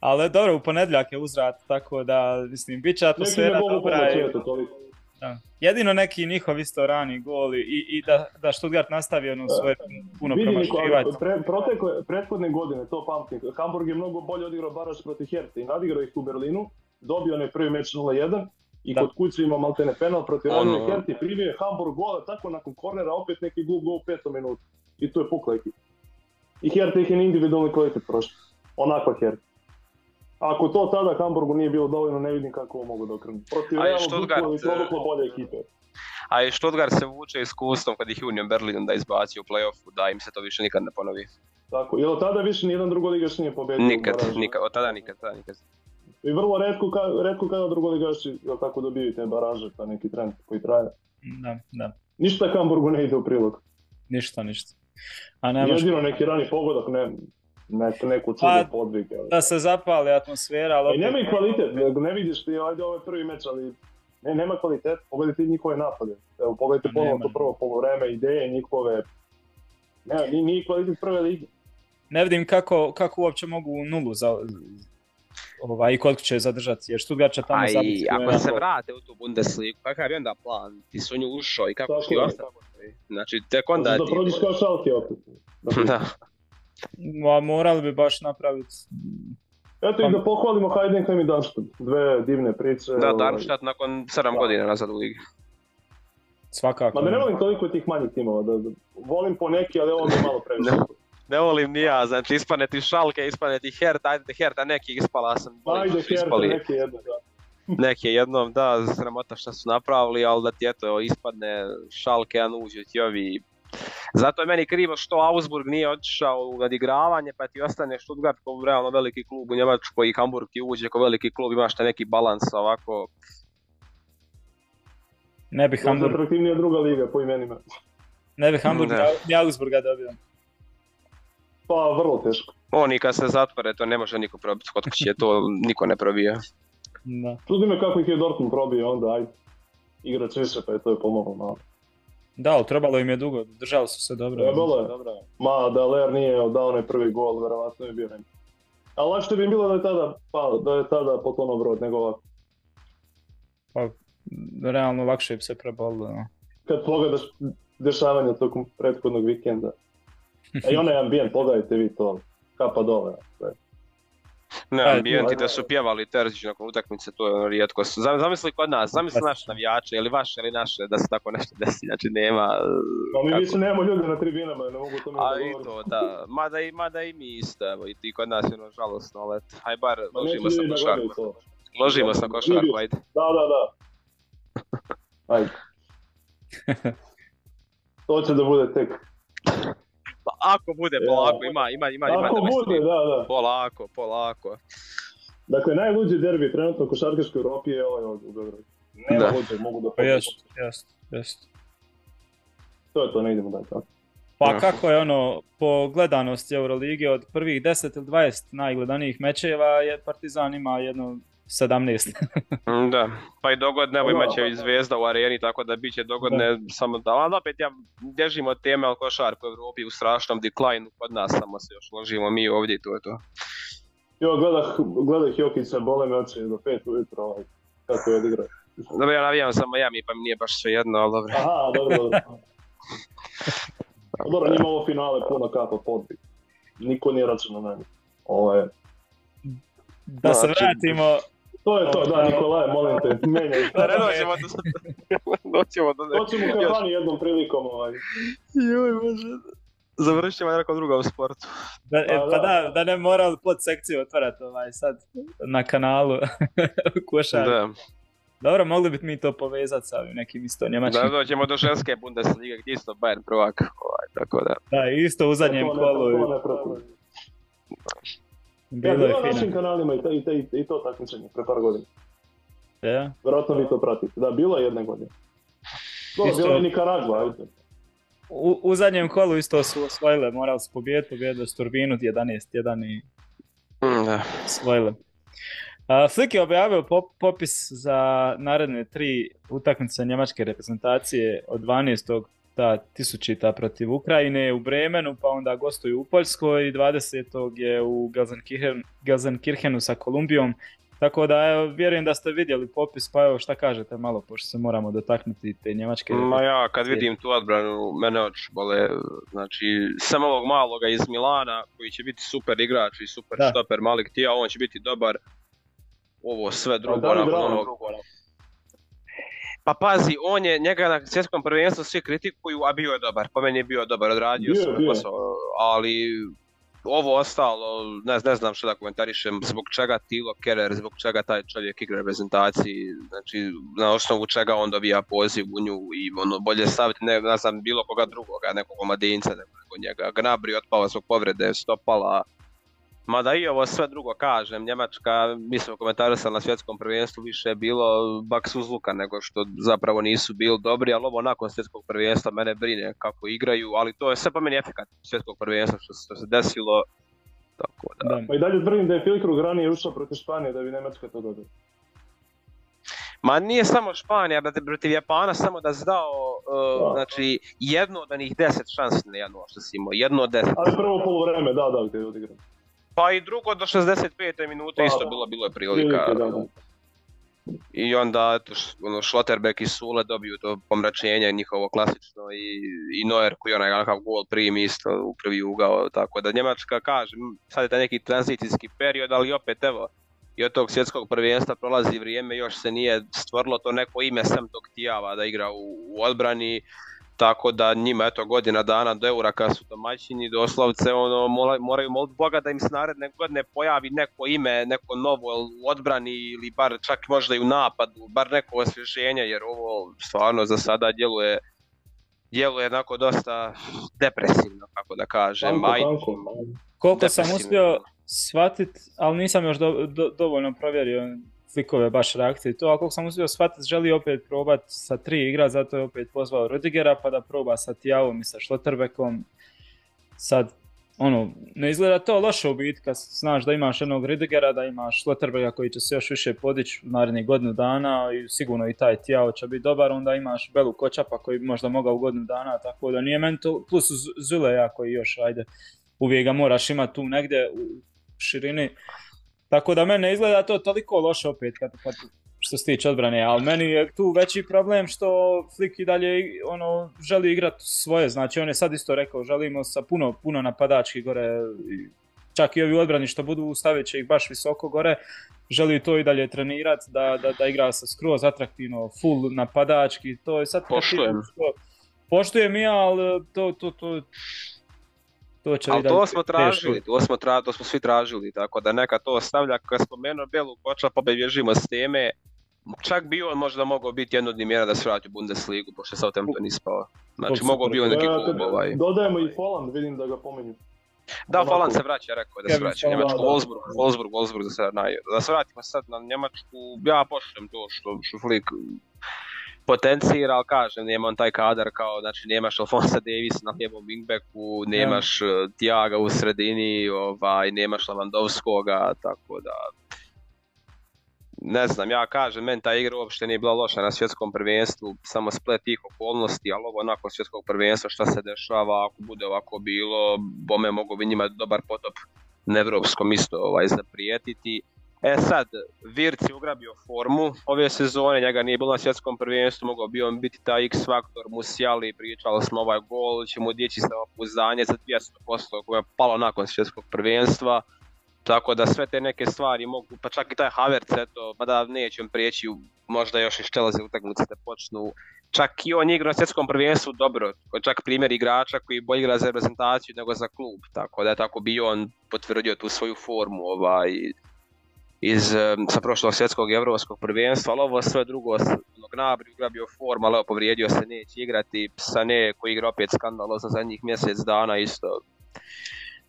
Ali dobro, u ponedjeljak je uzrat, tako da, mislim, bit će ne atmosfera mogu dobra. toliko. da. Jedino neki njihov isto rani gol i, i da, da Stuttgart nastavi ono svoje puno promašivanje. pre, protekle, prethodne godine, to pamtim, Hamburg je mnogo bolje odigrao baraž protiv Herte i nadigrao ih u Berlinu, dobio onaj prvi meč 0-1 i Da. kod kuće imao maltene penal protiv Ono- Radne Herti, primio je Hamburg gola, tako nakon kornera opet neki gol gol u petom minutu. I tu je pukla ekipa. I Herta ih je na individualni kvalitet prošla. Onakva Herta. Ako to tada Hamburgu nije bilo dovoljno, ne vidim kako ovo mogu da okrenu. Protiv Realu Stuttgart, duplo i produklo bolje ekipe. A i Stuttgart se vuče iskustvom kad ih je Union Berlin da izbaci u play-offu, da im se to više nikad ne ponovi. Tako, jer od tada više nijedan drugoligaš nije pobedio Nikad, nikad, od tada nikad, tada nikad. I vrlo redko, ka, redko kada drugoligaši jel tako dobiju te baraže, pa neki trend koji traje. Da, da. Ništa Hamburgu ne ide u prilog. Ništa, ništa. A ne može Jedino neki rani pogodak, ne, ne, neku čudo Pa, podvig. ali- da se zapali atmosfera, ali I opet- nema i kvalitet, ne, ne vidiš ti, ajde ovo je prvi meč, ali ne, nema kvalitet, pogledajte njihove napade. Evo, pogledajte ponovno Nema. to prvo polovreme, ideje njihove. Ne, nije, nije kvalitet prve lige. ne vidim kako, kako uopće mogu nulu za, ovaj, i koliko će zadržati, jer Stuttgart će tamo A zabiti. i ako se vrate u tu Bundesligu, kakav je onda plan? Ti su nju ušao i kako ti je. Znači, tek onda Onda ti... da prođeš kao šalke opet. Da. Ma, morali bi baš napraviti Eto i da pohvalimo Heidenheim i Darmstadt. Dve divne priče. Da, ovaj. Darmstadt nakon 7 Da. godina nazad u ligi. svakako. Ma da ne volim toliko tih manjih timova, da, da volim po neki, ali ovo mi je malo previše. Ne. Ne volim ni ja, znači ispane ti Šalke, ispane ti Herta, ajde te Herta neki ispala sam. Ajde, su Herta, ispali. neki jedno, da. Neki je jednom, da, sramota što su napravili, ali da ti eto ispadne Šalke, a uđe ti ovi. Zato je meni krivo što Augsburg nije otišao u nadigravanje, pa ti ostane Stuttgart kao realno veliki klub u Njemačkoj i Hamburg ti uđe kao veliki klub, imaš te neki balans ovako. Ne bi Hamburg. Atraktivnija druga liga po imenima. ne bi Hamburg ni- ni Augsburga dobio. Pa vrlo teško. Oni kad se zatvore, to ne može niko probiti kod kuće, to niko ne probija. Da. Čudi me kako ih je Dortmund probio, onda ajde. Igrač više, pa je to je pomoglo malo. Da, ali trebalo im je dugo, držali su se dobro. Trebalo je. Ma, da Ler nije dao onaj prvi gol, verovatno je bio neki. Ali lakše bi im bilo da je tada, pa, da je tada potonuo brod, nego ovako. Pa, realno lakše bi se prebolilo. no. Kad pogledaš dešavanja tokom prethodnog vikenda. A i onaj ambijent, pogledajte vi to, kapa dole. sve. Ne, Ajde, ambijenti da su pjevali Terzić nakon utakmice, to je ono rijetko. Zam- Zamisli kod nas, zamisli naše navijače, ili vaše ili naše, da se tako nešto desi, znači nema... Pa mi kako- više nemamo ljude na tribinama, ne mogu to mi A i to, da. Mada i, mada i mi isto, evo, i ti kod nas je ono žalosno, ali eto, haj bar Ma neće ložimo se ljudi na košarku. Ložimo se na košarku, ajde. Da, da, da. Ajde. To će da bude tek. Ako bude polako, ima, ima, ima, ima. Ako bude, da, da. Polako, polako. Dakle, najluđi derbi trenutno u košarkaškoj Europi je ovaj ovdje u Beogradu. Nema Da. luđe, mogu da Pa jest, jest, jest. To je to, ne idemo dalje. tako. Pa kako je ono, po gledanosti Eurolige od prvih 10 ili 20 najgledanijih mečeva, je Partizan ima jedno 17. Mm, Da, pa i dogodne, evo Da, imat će pa i da. Zvezda u areni, tako da bit će dogodne samo da, ali opet ja bježim od teme, ali košarka u Europi u strašnom decline kod nas, samo se još ložimo mi ovdje i to je to. Jo, gledah, gledah Jokića, bole me oči do pet ujutro, ovaj, kako je odigrao. Dobro, ja navijam za Miami, pa mi nije baš sve jedno, ali dobro. Aha, dobro, dobro. Dobro, njima ovo finale puno kapa podbi. Niko nije računao na njih. Ovo je... Da se Znači- vratimo, To je to, da, Nikolaj, molim te, menjaj. Da ne doćemo do... doćemo do... Hoćemo u kafani jednom prilikom, ovaj. Joj, bože. Završit ćemo nekom drugom sportu. da, e, Pa pa da. da, da ne morali pod sekciju otvarati ovaj sad na kanalu košar. Da, Dobro, mogli bi mi to povezati sa ovim nekim isto njemačkim. da doćemo do ženske Bundesliga gdje isto Bayern prvak. Ovaj, tako da. Da, isto u zadnjem To ne- kolu. To pratim. Ja, Bilo je bilo na našim kanalima i, to- i, to- i, to takmičenje pre par godina. Ja. Vjerojatno vi to pratite. Da, bilo je jedne godine. Dobro, Isto- bilo je Nikaragva, ajde. U, u zadnjem kolu isto su osvojile, morali su pobijediti, pobijedili su Turbinu 11-1 i Mm, da. osvojili. A, Flick je objavio pop- popis za naredne tri utakmice njemačke reprezentacije od 12. ta tisućita protiv Ukrajine u Bremenu, pa onda gostuju u Poljskoj i 20. je u Gelsenkirchen- Gelsenkirchenu sa Kolumbijom. Tako da evo, vjerujem da ste vidjeli popis, pa evo šta kažete malo, pošto se moramo dotaknuti te njemačke Ma ja kad vidim tu odbranu, mene oči bole, znači samo ovog maloga iz Milana koji će biti super igrač i super Da. štoper Malik Tija, on će biti dobar. Ovo sve drugo, da li nakon onog- Pa pazi, on je, njega na svjetskom prvenstvu svi kritikuju, a bio je dobar. Po meni je bio dobar, odradio je. posao, ali ovo ostalo, ne, ne znam što da komentarišem, zbog čega Tilo Kerer, zbog čega taj čovjek igra reprezentaciji, znači na osnovu čega on dobija poziv u nju i ono, bolje staviti, ne, ne znam, bilo koga drugoga, nekog omladinca nego nego njega. Gnabry otpao zbog povrede, stopala, Mada i ovo sve drugo kažem, Njemačka, mi smo komentarisali na svjetskom prvenstvu, više je bilo baks uzluka nego što zapravo nisu bili dobri, ali ovo nakon svjetskog prvenstva mene brine kako igraju, ali to je sve po meni efekat svjetskog prvenstva što, se- što se desilo. Tako da. Da. Pa i dalje tvrdim da je Filkrug ranije ušao protiv Španije da bi Njemačka to dobila. Ma nije samo Španija, brate, protiv Japana, samo da si dao, uh, Da. znači, jedno od onih deset šansi na jedno što si imao, jedno od deset. Ali prvo polovreme, da, da, gdje je. Pa i drugo do 65. minute Pa, isto bilo, bilo je prilika. I onda eto, ono, Schlotterbeck i Sule dobiju to pomračenje njihovo klasično i, i Neuer koji onaj nekakav gol primi isto u prvi ugao, tako da Njemačka kaže, sad je taj neki tranzicijski period, ali opet evo, i od tog svjetskog prvenstva prolazi vrijeme, još se nije stvorilo to neko ime sem tog Tijava da igra u, u odbrani, tako da njima eto godina dana do eura kad su domaćini doslovce ono moraju moliti Boga da im se naredne godine pojavi neko ime, neko novo u odbrani ili bar čak možda i u napadu, bar neko osvježenje jer ovo stvarno za sada djeluje djeluje onako dosta depresivno kako da kažem. Tanko, Aj, tanko. Koliko sam uspio shvatit, ali nisam još do- do- dovoljno provjerio slikove baš reakcije i to, ali koliko sam uspio shvatit, želi opet probat sa tri igra, zato je opet pozvao Rudigera pa da proba sa Tijavom i sa Schlotterbekom. Sad, ono, ne izgleda to loše u biti kad znaš da imaš jednog Rudigera, da imaš Schlotterbeka koji će se još više podići u narednih godinu dana i sigurno i taj Tijao će biti dobar, onda imaš Belu Kočapa koji bi možda mogao u godinu dana, tako da nije meni to, plus Zuleja koji još, ajde, uvijek ga moraš imati tu negdje u širini. Tako da mene izgleda to toliko loše opet kad, kad što se tiče odbrane, ali meni je tu veći problem što Flick i dalje ono, želi igrati svoje, znači on je sad isto rekao želimo sa puno, puno napadački gore, čak i ovi odbrani što budu stavit će ih baš visoko gore, želi to i dalje trenirati, da, da, da igra sa skroz atraktivno, full napadački, to je sad... Poštujem. Poštujem ja, ali to, to, to, to će Ali to smo tražili, to smo, tra, to smo svi tražili, tako da neka to stavlja, kad spomenuo Belu Koča, pa bježimo s teme, čak bi on možda mogao biti jedno od mjera da se vrati u Bundesligu, pošto je Southampton ispao. Znači, mogao bi on neki klub ovaj. Dodajemo i Folland, vidim da ga pominju. Da, Falan se vraća, rekao je da se vraća. Njemačku. Wolfsburg, Wolfsburg, Wolfsburg da se naj... Da se vratimo sad na Njemačku, ja poštujem to što, što Flick potencira, ali kažem, nema on taj kadar kao, znači nemaš Alfonsa Davis na lijevom wingbacku, nemaš uh, Tiaga u sredini, ovaj, nemaš Lewandowskoga, tako da... Ne znam, ja kažem, meni ta igra uopšte nije bila loša na svjetskom prvenstvu, samo splet tih okolnosti, ali ovo nakon svjetskog prvenstva šta se dešava, ako bude ovako bilo, bome mogu bi njima dobar potop na evropskom isto ovaj, zaprijetiti. E sad, Virc je ugrabio formu ove sezone, njega nije bilo na svjetskom prvenstvu, mogao bi on biti taj X faktor, Musiali, pričali smo ovaj gol, će mu dići samopouzdanje za 200% koje je palo nakon svjetskog prvenstva. Tako da sve te neke stvari mogu, pa čak i taj Havertz, eto, mada neće on prijeći možda još i Chelsea utakmice da počnu. Čak i on igra na svjetskom prvenstvu dobro, čak primjer igrača koji bolje igra za reprezentaciju nego za klub, tako da je tako bi on potvrdio tu svoju formu ovaj, iz, sa prošlog svjetskog i evropskog prvenstva, ali ovo sve drugo, Gnabry ugrabio formu, ali povrijedio se, neće igrati, Sané koji igra opet skandalozno zadnjih mjesec dana isto.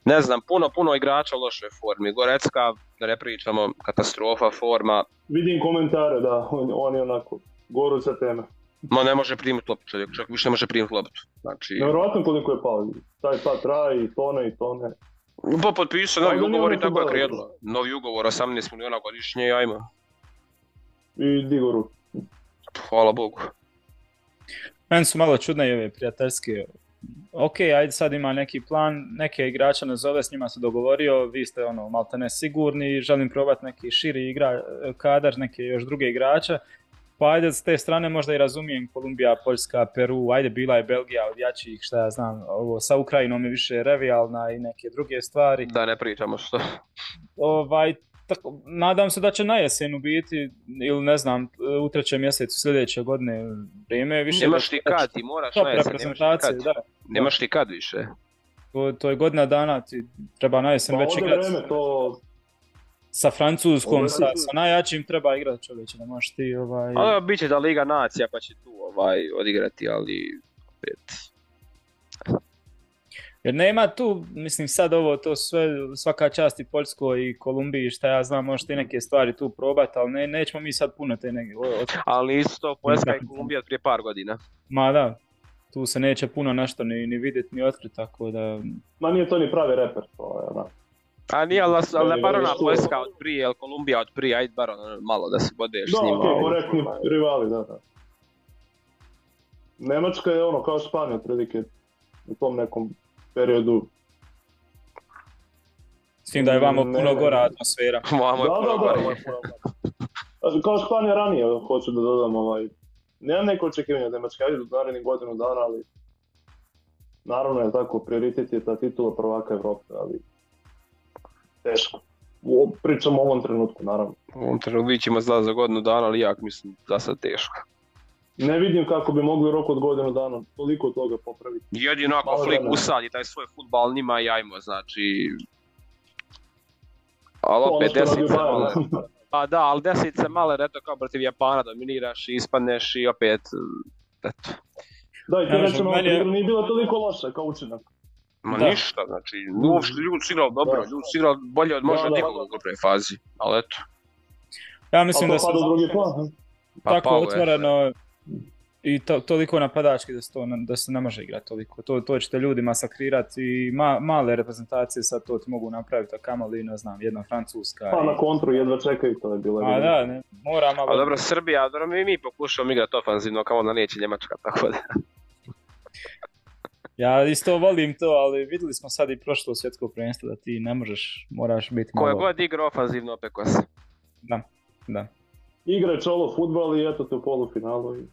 Ne znam, puno, puno igrača u lošoj formi. Gorecka, da ne pričamo, katastrofa forma, Vidim komentare, da, on, on je onako goruća teme. ma ne može primiti loptu čovjek, čak više ne može primiti loptu. Znači, Nevjerojatno koliko je pao. Taj pa traje i tone i tone. Pa potpisao novi ugovor i tako je krenulo. Novi ugovor, 18 milijuna godišnje, ajmo. I digo ruku. Hvala Bogu. Meni su malo čudne i ove prijateljske. Ok, ajde sad ima neki plan, neke igrača ne zove, s njima se dogovorio, vi ste ono malte ne sigurni, želim probati neki širi igra, kadar, neke još druge igrače. Pa ajde s te strane možda i razumijem Kolumbija, Poljska, Peru, ajde bila je Belgija od jačih, šta ja znam, ovo sa Ukrajinom je više revijalna i neke druge stvari. Da ne pričamo što. Ovaj, tako, nadam se da će na jesen u biti, ili ne znam, u trećem mjesecu sljedeće godine vrijeme je više... Nemaš ti kad, ti moraš na jesen, nemaš ti kad. da. Nemaš ti kad više. To, to je godina dana, ti treba na jesen Pa već ode igrat vreme, to... sa Francuskom, sa, sa najjačim treba igrat čovječe, ne možeš ti ovaj... Ali bit će da Liga Nacija pa će tu ovaj, odigrati, ali opet. Jer nema tu, mislim sad ovo, to sve, svaka čast i Poljskoj i Kolumbiji, šta ja znam, možeš ti neke stvari tu probat, ali ne, nećemo mi sad puno te neke... Ali isto Poljska i Kolumbija prije par godina. Ma da, tu se neće puno nešto ni, ni vidjeti ni otkriti, tako da... Ma nije to ni pravi reper, to je onak. A nije, ali, ali ne bar ona Poljska od prije, ili Kolumbija od prije, ajde bar ono malo da se bodeš s Da, njima. okej, ovaj. korektni rivali, da, da. Njemačka je ono kao Španija otprilike u tom nekom periodu. S tim da je vamo Ne, puno ne. gora atmosfera. Vamo je Da, puno da, gore. da. Kao Španija ranije, hoću da dodam ovaj... Nemam neko očekivanja od Njemačke, ajde do narednih godinu dana, ali... Naravno je tako, prioritet je ta titula prvaka Evrope, ali... Teško. U- Pričamo o ovom trenutku, naravno. U ovom trenutku vidit ćemo za za godinu dana, ali jak mislim da sad teško. Ne vidim kako bi mogli u roku od godinu dana toliko toga popraviti. Jedino ako Malo Flick usadi taj svoj futbal njima i ajmo, znači... Ali Ono opet radi u desice male. Pa da, ali desice male, eto kao protiv Japana dominiraš i ispadneš i opet... Eto. Da, i ti meni nije bila toliko loša kao učinak. Ma Da. ništa, znači, uopšte ljudi su igrali dobro, Da. ljudi su igrali bolje od možda Da, da, nikog da. u grupnoj fazi, ali eto. Ja mislim da se plan. Pa tako je. otvoreno i to, toliko napadački da se, to, ne- da se ne može igrati toliko. To, to ćete ljudi masakrirati i ma, male reprezentacije sad to ti mogu napraviti, a kamoli, ne znam, jedna Francuska. Pa i- na kontru jedva čekaju, to je bilo. A da, ne, mora malo... A dobro, Srbija, dobro, mi, mi pokušamo igrati ofanzivno, kao onda neće Njemačka, tako da. Ja isto volim to, ali vidjeli smo sad i prošlo svjetsko prvenstvo da ti ne možeš, moraš biti Ko je malo... god igra ofanzivno, opeko se. Da, da. Igre čolo futbal i eto te u polufinalu. I...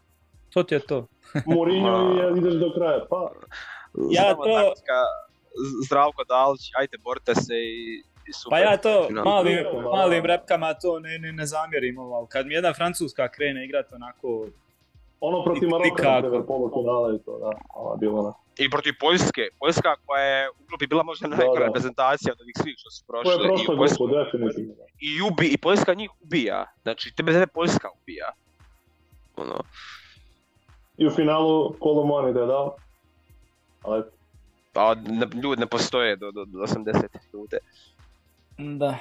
To ti je to. Mourinho i ideš do kraja. Pa, Ja Samo to- taktika, Zdravko Dalić, ajde borite se i, super. Pa ja to malim, malim repkama to ne, ne, ne zamjerim, ovo, ali kad mi jedna Francuska krene igrati onako Ono protiv Maroka, na polufinale i to, da. Je bilo ono. I protiv Poljske. Poljska koja je u grupi bila možda najgora da. reprezentacija od ovih svih što su Ko je prošle. I, prošla grupu, definitivno. i, ubi, I Poljska njih ubija. Znači, tebe tebe Poljska ubija. Ono, I u finalu Kolomoni da je dao. Ali pa ljudi ne postoje do, do, do 80 minute. Da.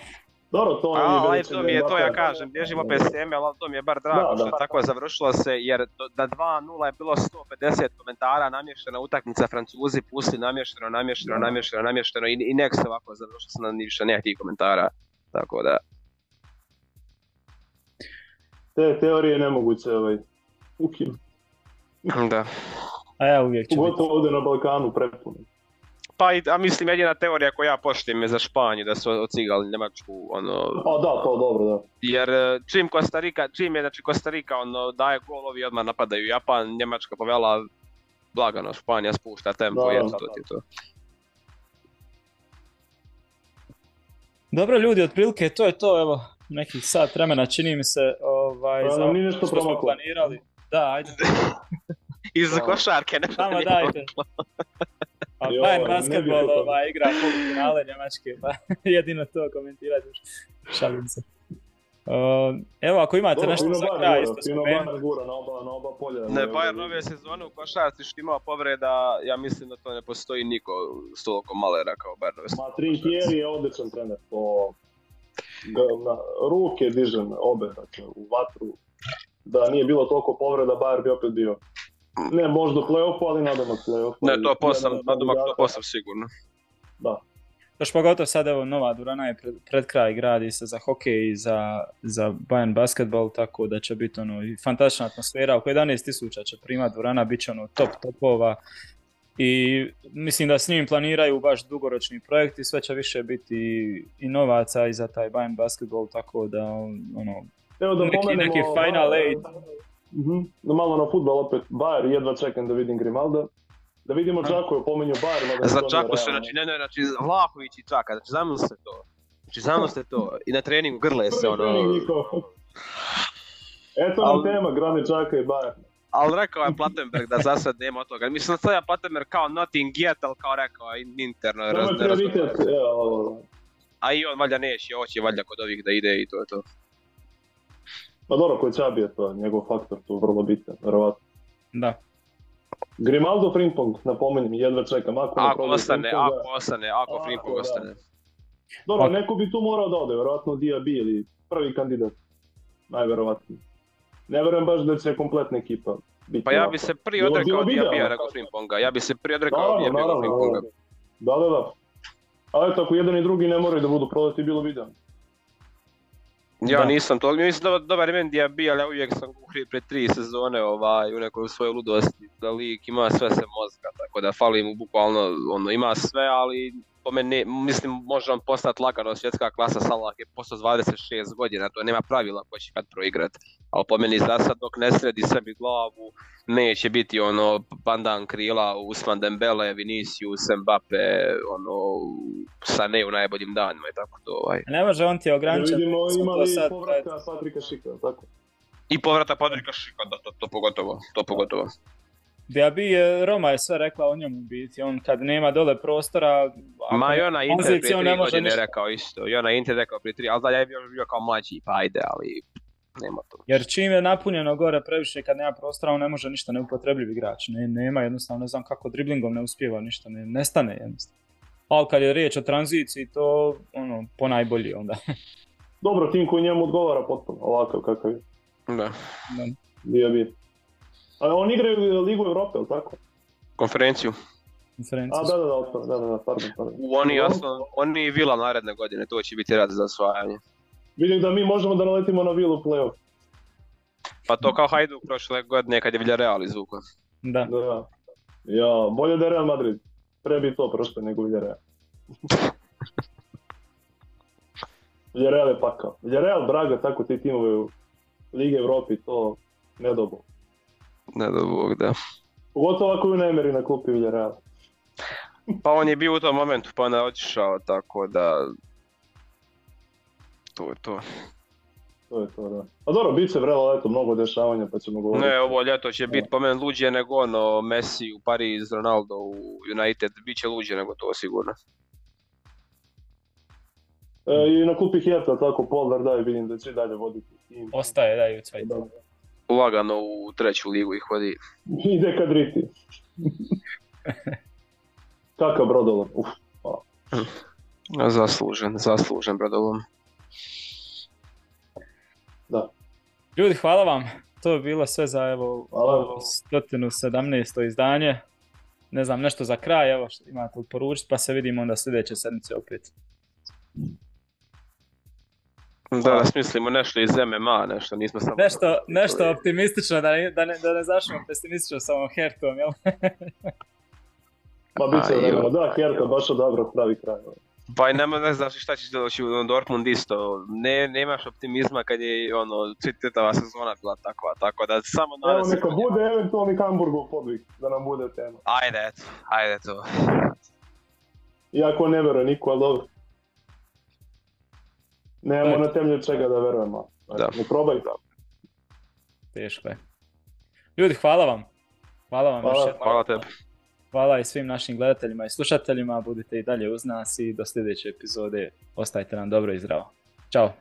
Dobro, to A, je ali to mi je to ja kažem, bježimo opet s teme, ali to mi je bar drago Da, što da. je tako završilo se, jer do, na 2-0 je bilo 150 komentara, namještena utakmica, Francuzi pustili namješteno, namješteno, Da. namješteno, namješteno i, i nek se ovako završilo se na ni više nekih komentara. Tako da, Te teorije nemoguće ovaj, ukinuti. da. A ja uvijek ću biti. Pogotovo ovdje na Balkanu prepuno. Pa i, a mislim jedina teorija koju ja poštujem je za Španju, da su ocigali Njemačku, ono, A da, to dobro, da. jer e, čim Costa Rica, čim je znači Costa Rica ono daje gol, ovi odmah napadaju Japan, Njemačka povela lagano, Španija spušta tempo Da, eto, to ti je to. Dobro ljudi, otprilike to je to, evo, nekih sat vremena čini mi se, ovaj, Pa, za nije nešto što smo planirali. Da, ajde, Iz košarke, ne nije dajte. A Joj, Bayern basketbol ovaj, igra polufinale Njemačke, pa jedino to komentirati, šalim se. Uh, evo, ako imate Dobro, nešto za kraj, isto spomenuti. Gura na oba, na oba polja. Ne, Bayern ove sezone u košarci što ima povreda, ja mislim da to ne postoji niko s toliko malera kao Bayern ove Ma. Trinkieri je odličan trener, ga na ruke dižem obe, dakle, u vatru. Da nije bilo toliko povreda, Bayern bi opet bio. Ne možda u play-offu, ali nadomak play-offu. Ne, to posam, nadomak to posam sigurno. Da. Još pogotovo sad evo nova Durana je pred, pred kraj gradi se za hokej i za, za Bayern basketball, tako da će biti ono i fantastična atmosfera. Oko 11.000 će primat Durana, bit će ono top topova. I mislim da s njim planiraju baš dugoročni projekt i sve će više biti i, i novaca i za taj Bayern basketball, tako da ono, Evo da Neki- pomenemo... neki final eight. Mhm. Da malo na futbol opet. Bayern, jedva čekam da vidim Grimalda. Da vidimo Čakoju, pomenju Bayern. mada Za Čaku se, znači, ne, ne, znači, Vlahović i Čaka, znači, zamislite to. Znači, zamislite to. I na treningu grle se, ono... Eto nam tema, Grane Čaka i Bayern. Ali rekao je Platenberg da za sad nema od toga. Mislim da sad je Platenberg kao nothing yet, ali kao rekao je interno. Je ne razgovara. prioritet, evo, A i on valjda neće, hoće valjda kod ovih da ide i to je to. Pa dobro, koji Čabi je to, njegov faktor tu vrlo bitan, verovatno. da. Grimaldo Frimpong, napominjem, jedva čekam. Ako, Ako ostane, Frimponga- ako ostane, ako Frimpong ostane. Dobro, Ako- neko bi tu morao da ode, verovatno Diaby ili prvi kandidat. Najverovatnije. Ne verujem baš da će kompletna ekipa biti Pa ja bi se prije odrekao Diabija nego Frimponga. Ja bi se prije odrekao Diabija nego naravno, Frimponga. Da, da, da. Ali eto, ako jedan i drugi ne moraju da budu prodati, bilo bi idealno. Ja Da. nisam to, mislim da dobar je meni Diaby, ali ja uvijek sam guhrio pred tri sezone ovaj, u nekoj svojoj ludosti, da lik ima sve se mozga, tako da fali mu bukvalno, ono, ima sve, ali po meni, mislim, može on postati lagano svjetska klasa, Salah je postao s 26 godina, to nema pravila ko će kad proigrat, ali po meni za sad dok ne sredi sebi glavu, neće biti ono pandan krila Usman Dembele, Vinicius, Mbappe, ono, Sané u najboljim danima i tako to, ovaj. Ne može on ti Da ograničen. vidimo smo ima to li sad- povratka Patrika Šika, tako? I povrata Padrika Šika, da, to, to pogotovo, to pogotovo. Diaby je, Roma je sve rekla o njemu u biti, on kad nema dole prostora, Ma i ona Inter prije on tri ne može godine ništa. rekao isto. I ona Inter rekao prije tri, ali da je bio, bio kao mlađi, pa ajde, ali nema to. Jer čim je napunjeno gore previše kad nema prostora, on ne može ništa, neupotrebljiv igrač. Ne, nema jednostavno, ne znam kako driblingom ne uspijeva ništa, ne, nestane jednostavno. Ali kad je riječ o tranziciji, to ono, ponajbolji onda. Dobro, tim koji njemu odgovara potpuno, ovakav kakav je. Da. Diaby. A on igra u Ligu Evrope, ali tako? Konferenciju. Konferenciju. A, da, da, da, da, da, da, pardon, pardon. U oni, Dobro. jasno, oni i Vila naredne godine, to će biti rad za osvajanje. Vidim da mi možemo da naletimo na Vilu play-off. Pa to kao Hajduk prošle godine kad je Villarreal izvukao. Da. Da. Ja, bolje da je Real Madrid. Pre bi to prošlo nego Villarreal. Villarreal je pakao. Villarreal, Braga, tako ti timovi u Lige Evropi, to ne dobu. Ne do Bog, da. Pogotovo ako ju ne meri na klupi Villarreal. Pa on je bio u tom momentu, pa onda je otišao, tako da... To je to. to je to, da. A dobro, bit će vrelo leto, mnogo dešavanja, pa ćemo govoriti. Ne, ovo ljeto će biti po meni luđe nego ono Messi u Pariz, Ronaldo u United, bit će luđe nego to sigurno. E, I na klupi Herta, tako, Paul Dardaj vidim da će dalje voditi tim. Ostaje, da, i u cvajtu. Da. Lagano u treću ligu ih vodi. Ide kad riti. Kakav brodolom, uf. Zaslužen, zaslužen brodolom. Ljudi, hvala vam. To je bilo sve za evo Hvala. ovo 117. izdanje. Ne znam, nešto za kraj, evo što imate poručiti, pa se vidimo onda sljedeće sedmice opet. Da, smislimo nešto iz MMA, nešto, nismo samo... Nešto, nešto optimistično, da ne, da ne, da ne zašemo pesimistično sa ovom Hertom, jel? Ma bit će vremena, da, Herta baš dobro pravi kraj. Pa i nema, ne znaš šta će doći u Dortmund isto. Ne, nemaš optimizma kad je ono, čitava sezona bila takva, tako da samo Evo nadam se... neka bude eventualni Hamburgov podvig, da nam bude tema. Ajde, eto, ajde to. Iako ne vjeruje niko, ali dobro. Nemamo na temelju čega da verujemo. Da. Ne probaj. Teško je. Ljudi, hvala vam. Hvala vam Hvala. još jednom. Hvala tebi. Hvala i svim našim gledateljima i slušateljima. Budite i dalje uz nas i do sljedeće epizode. Ostajte nam dobro i zdravo. Ćao.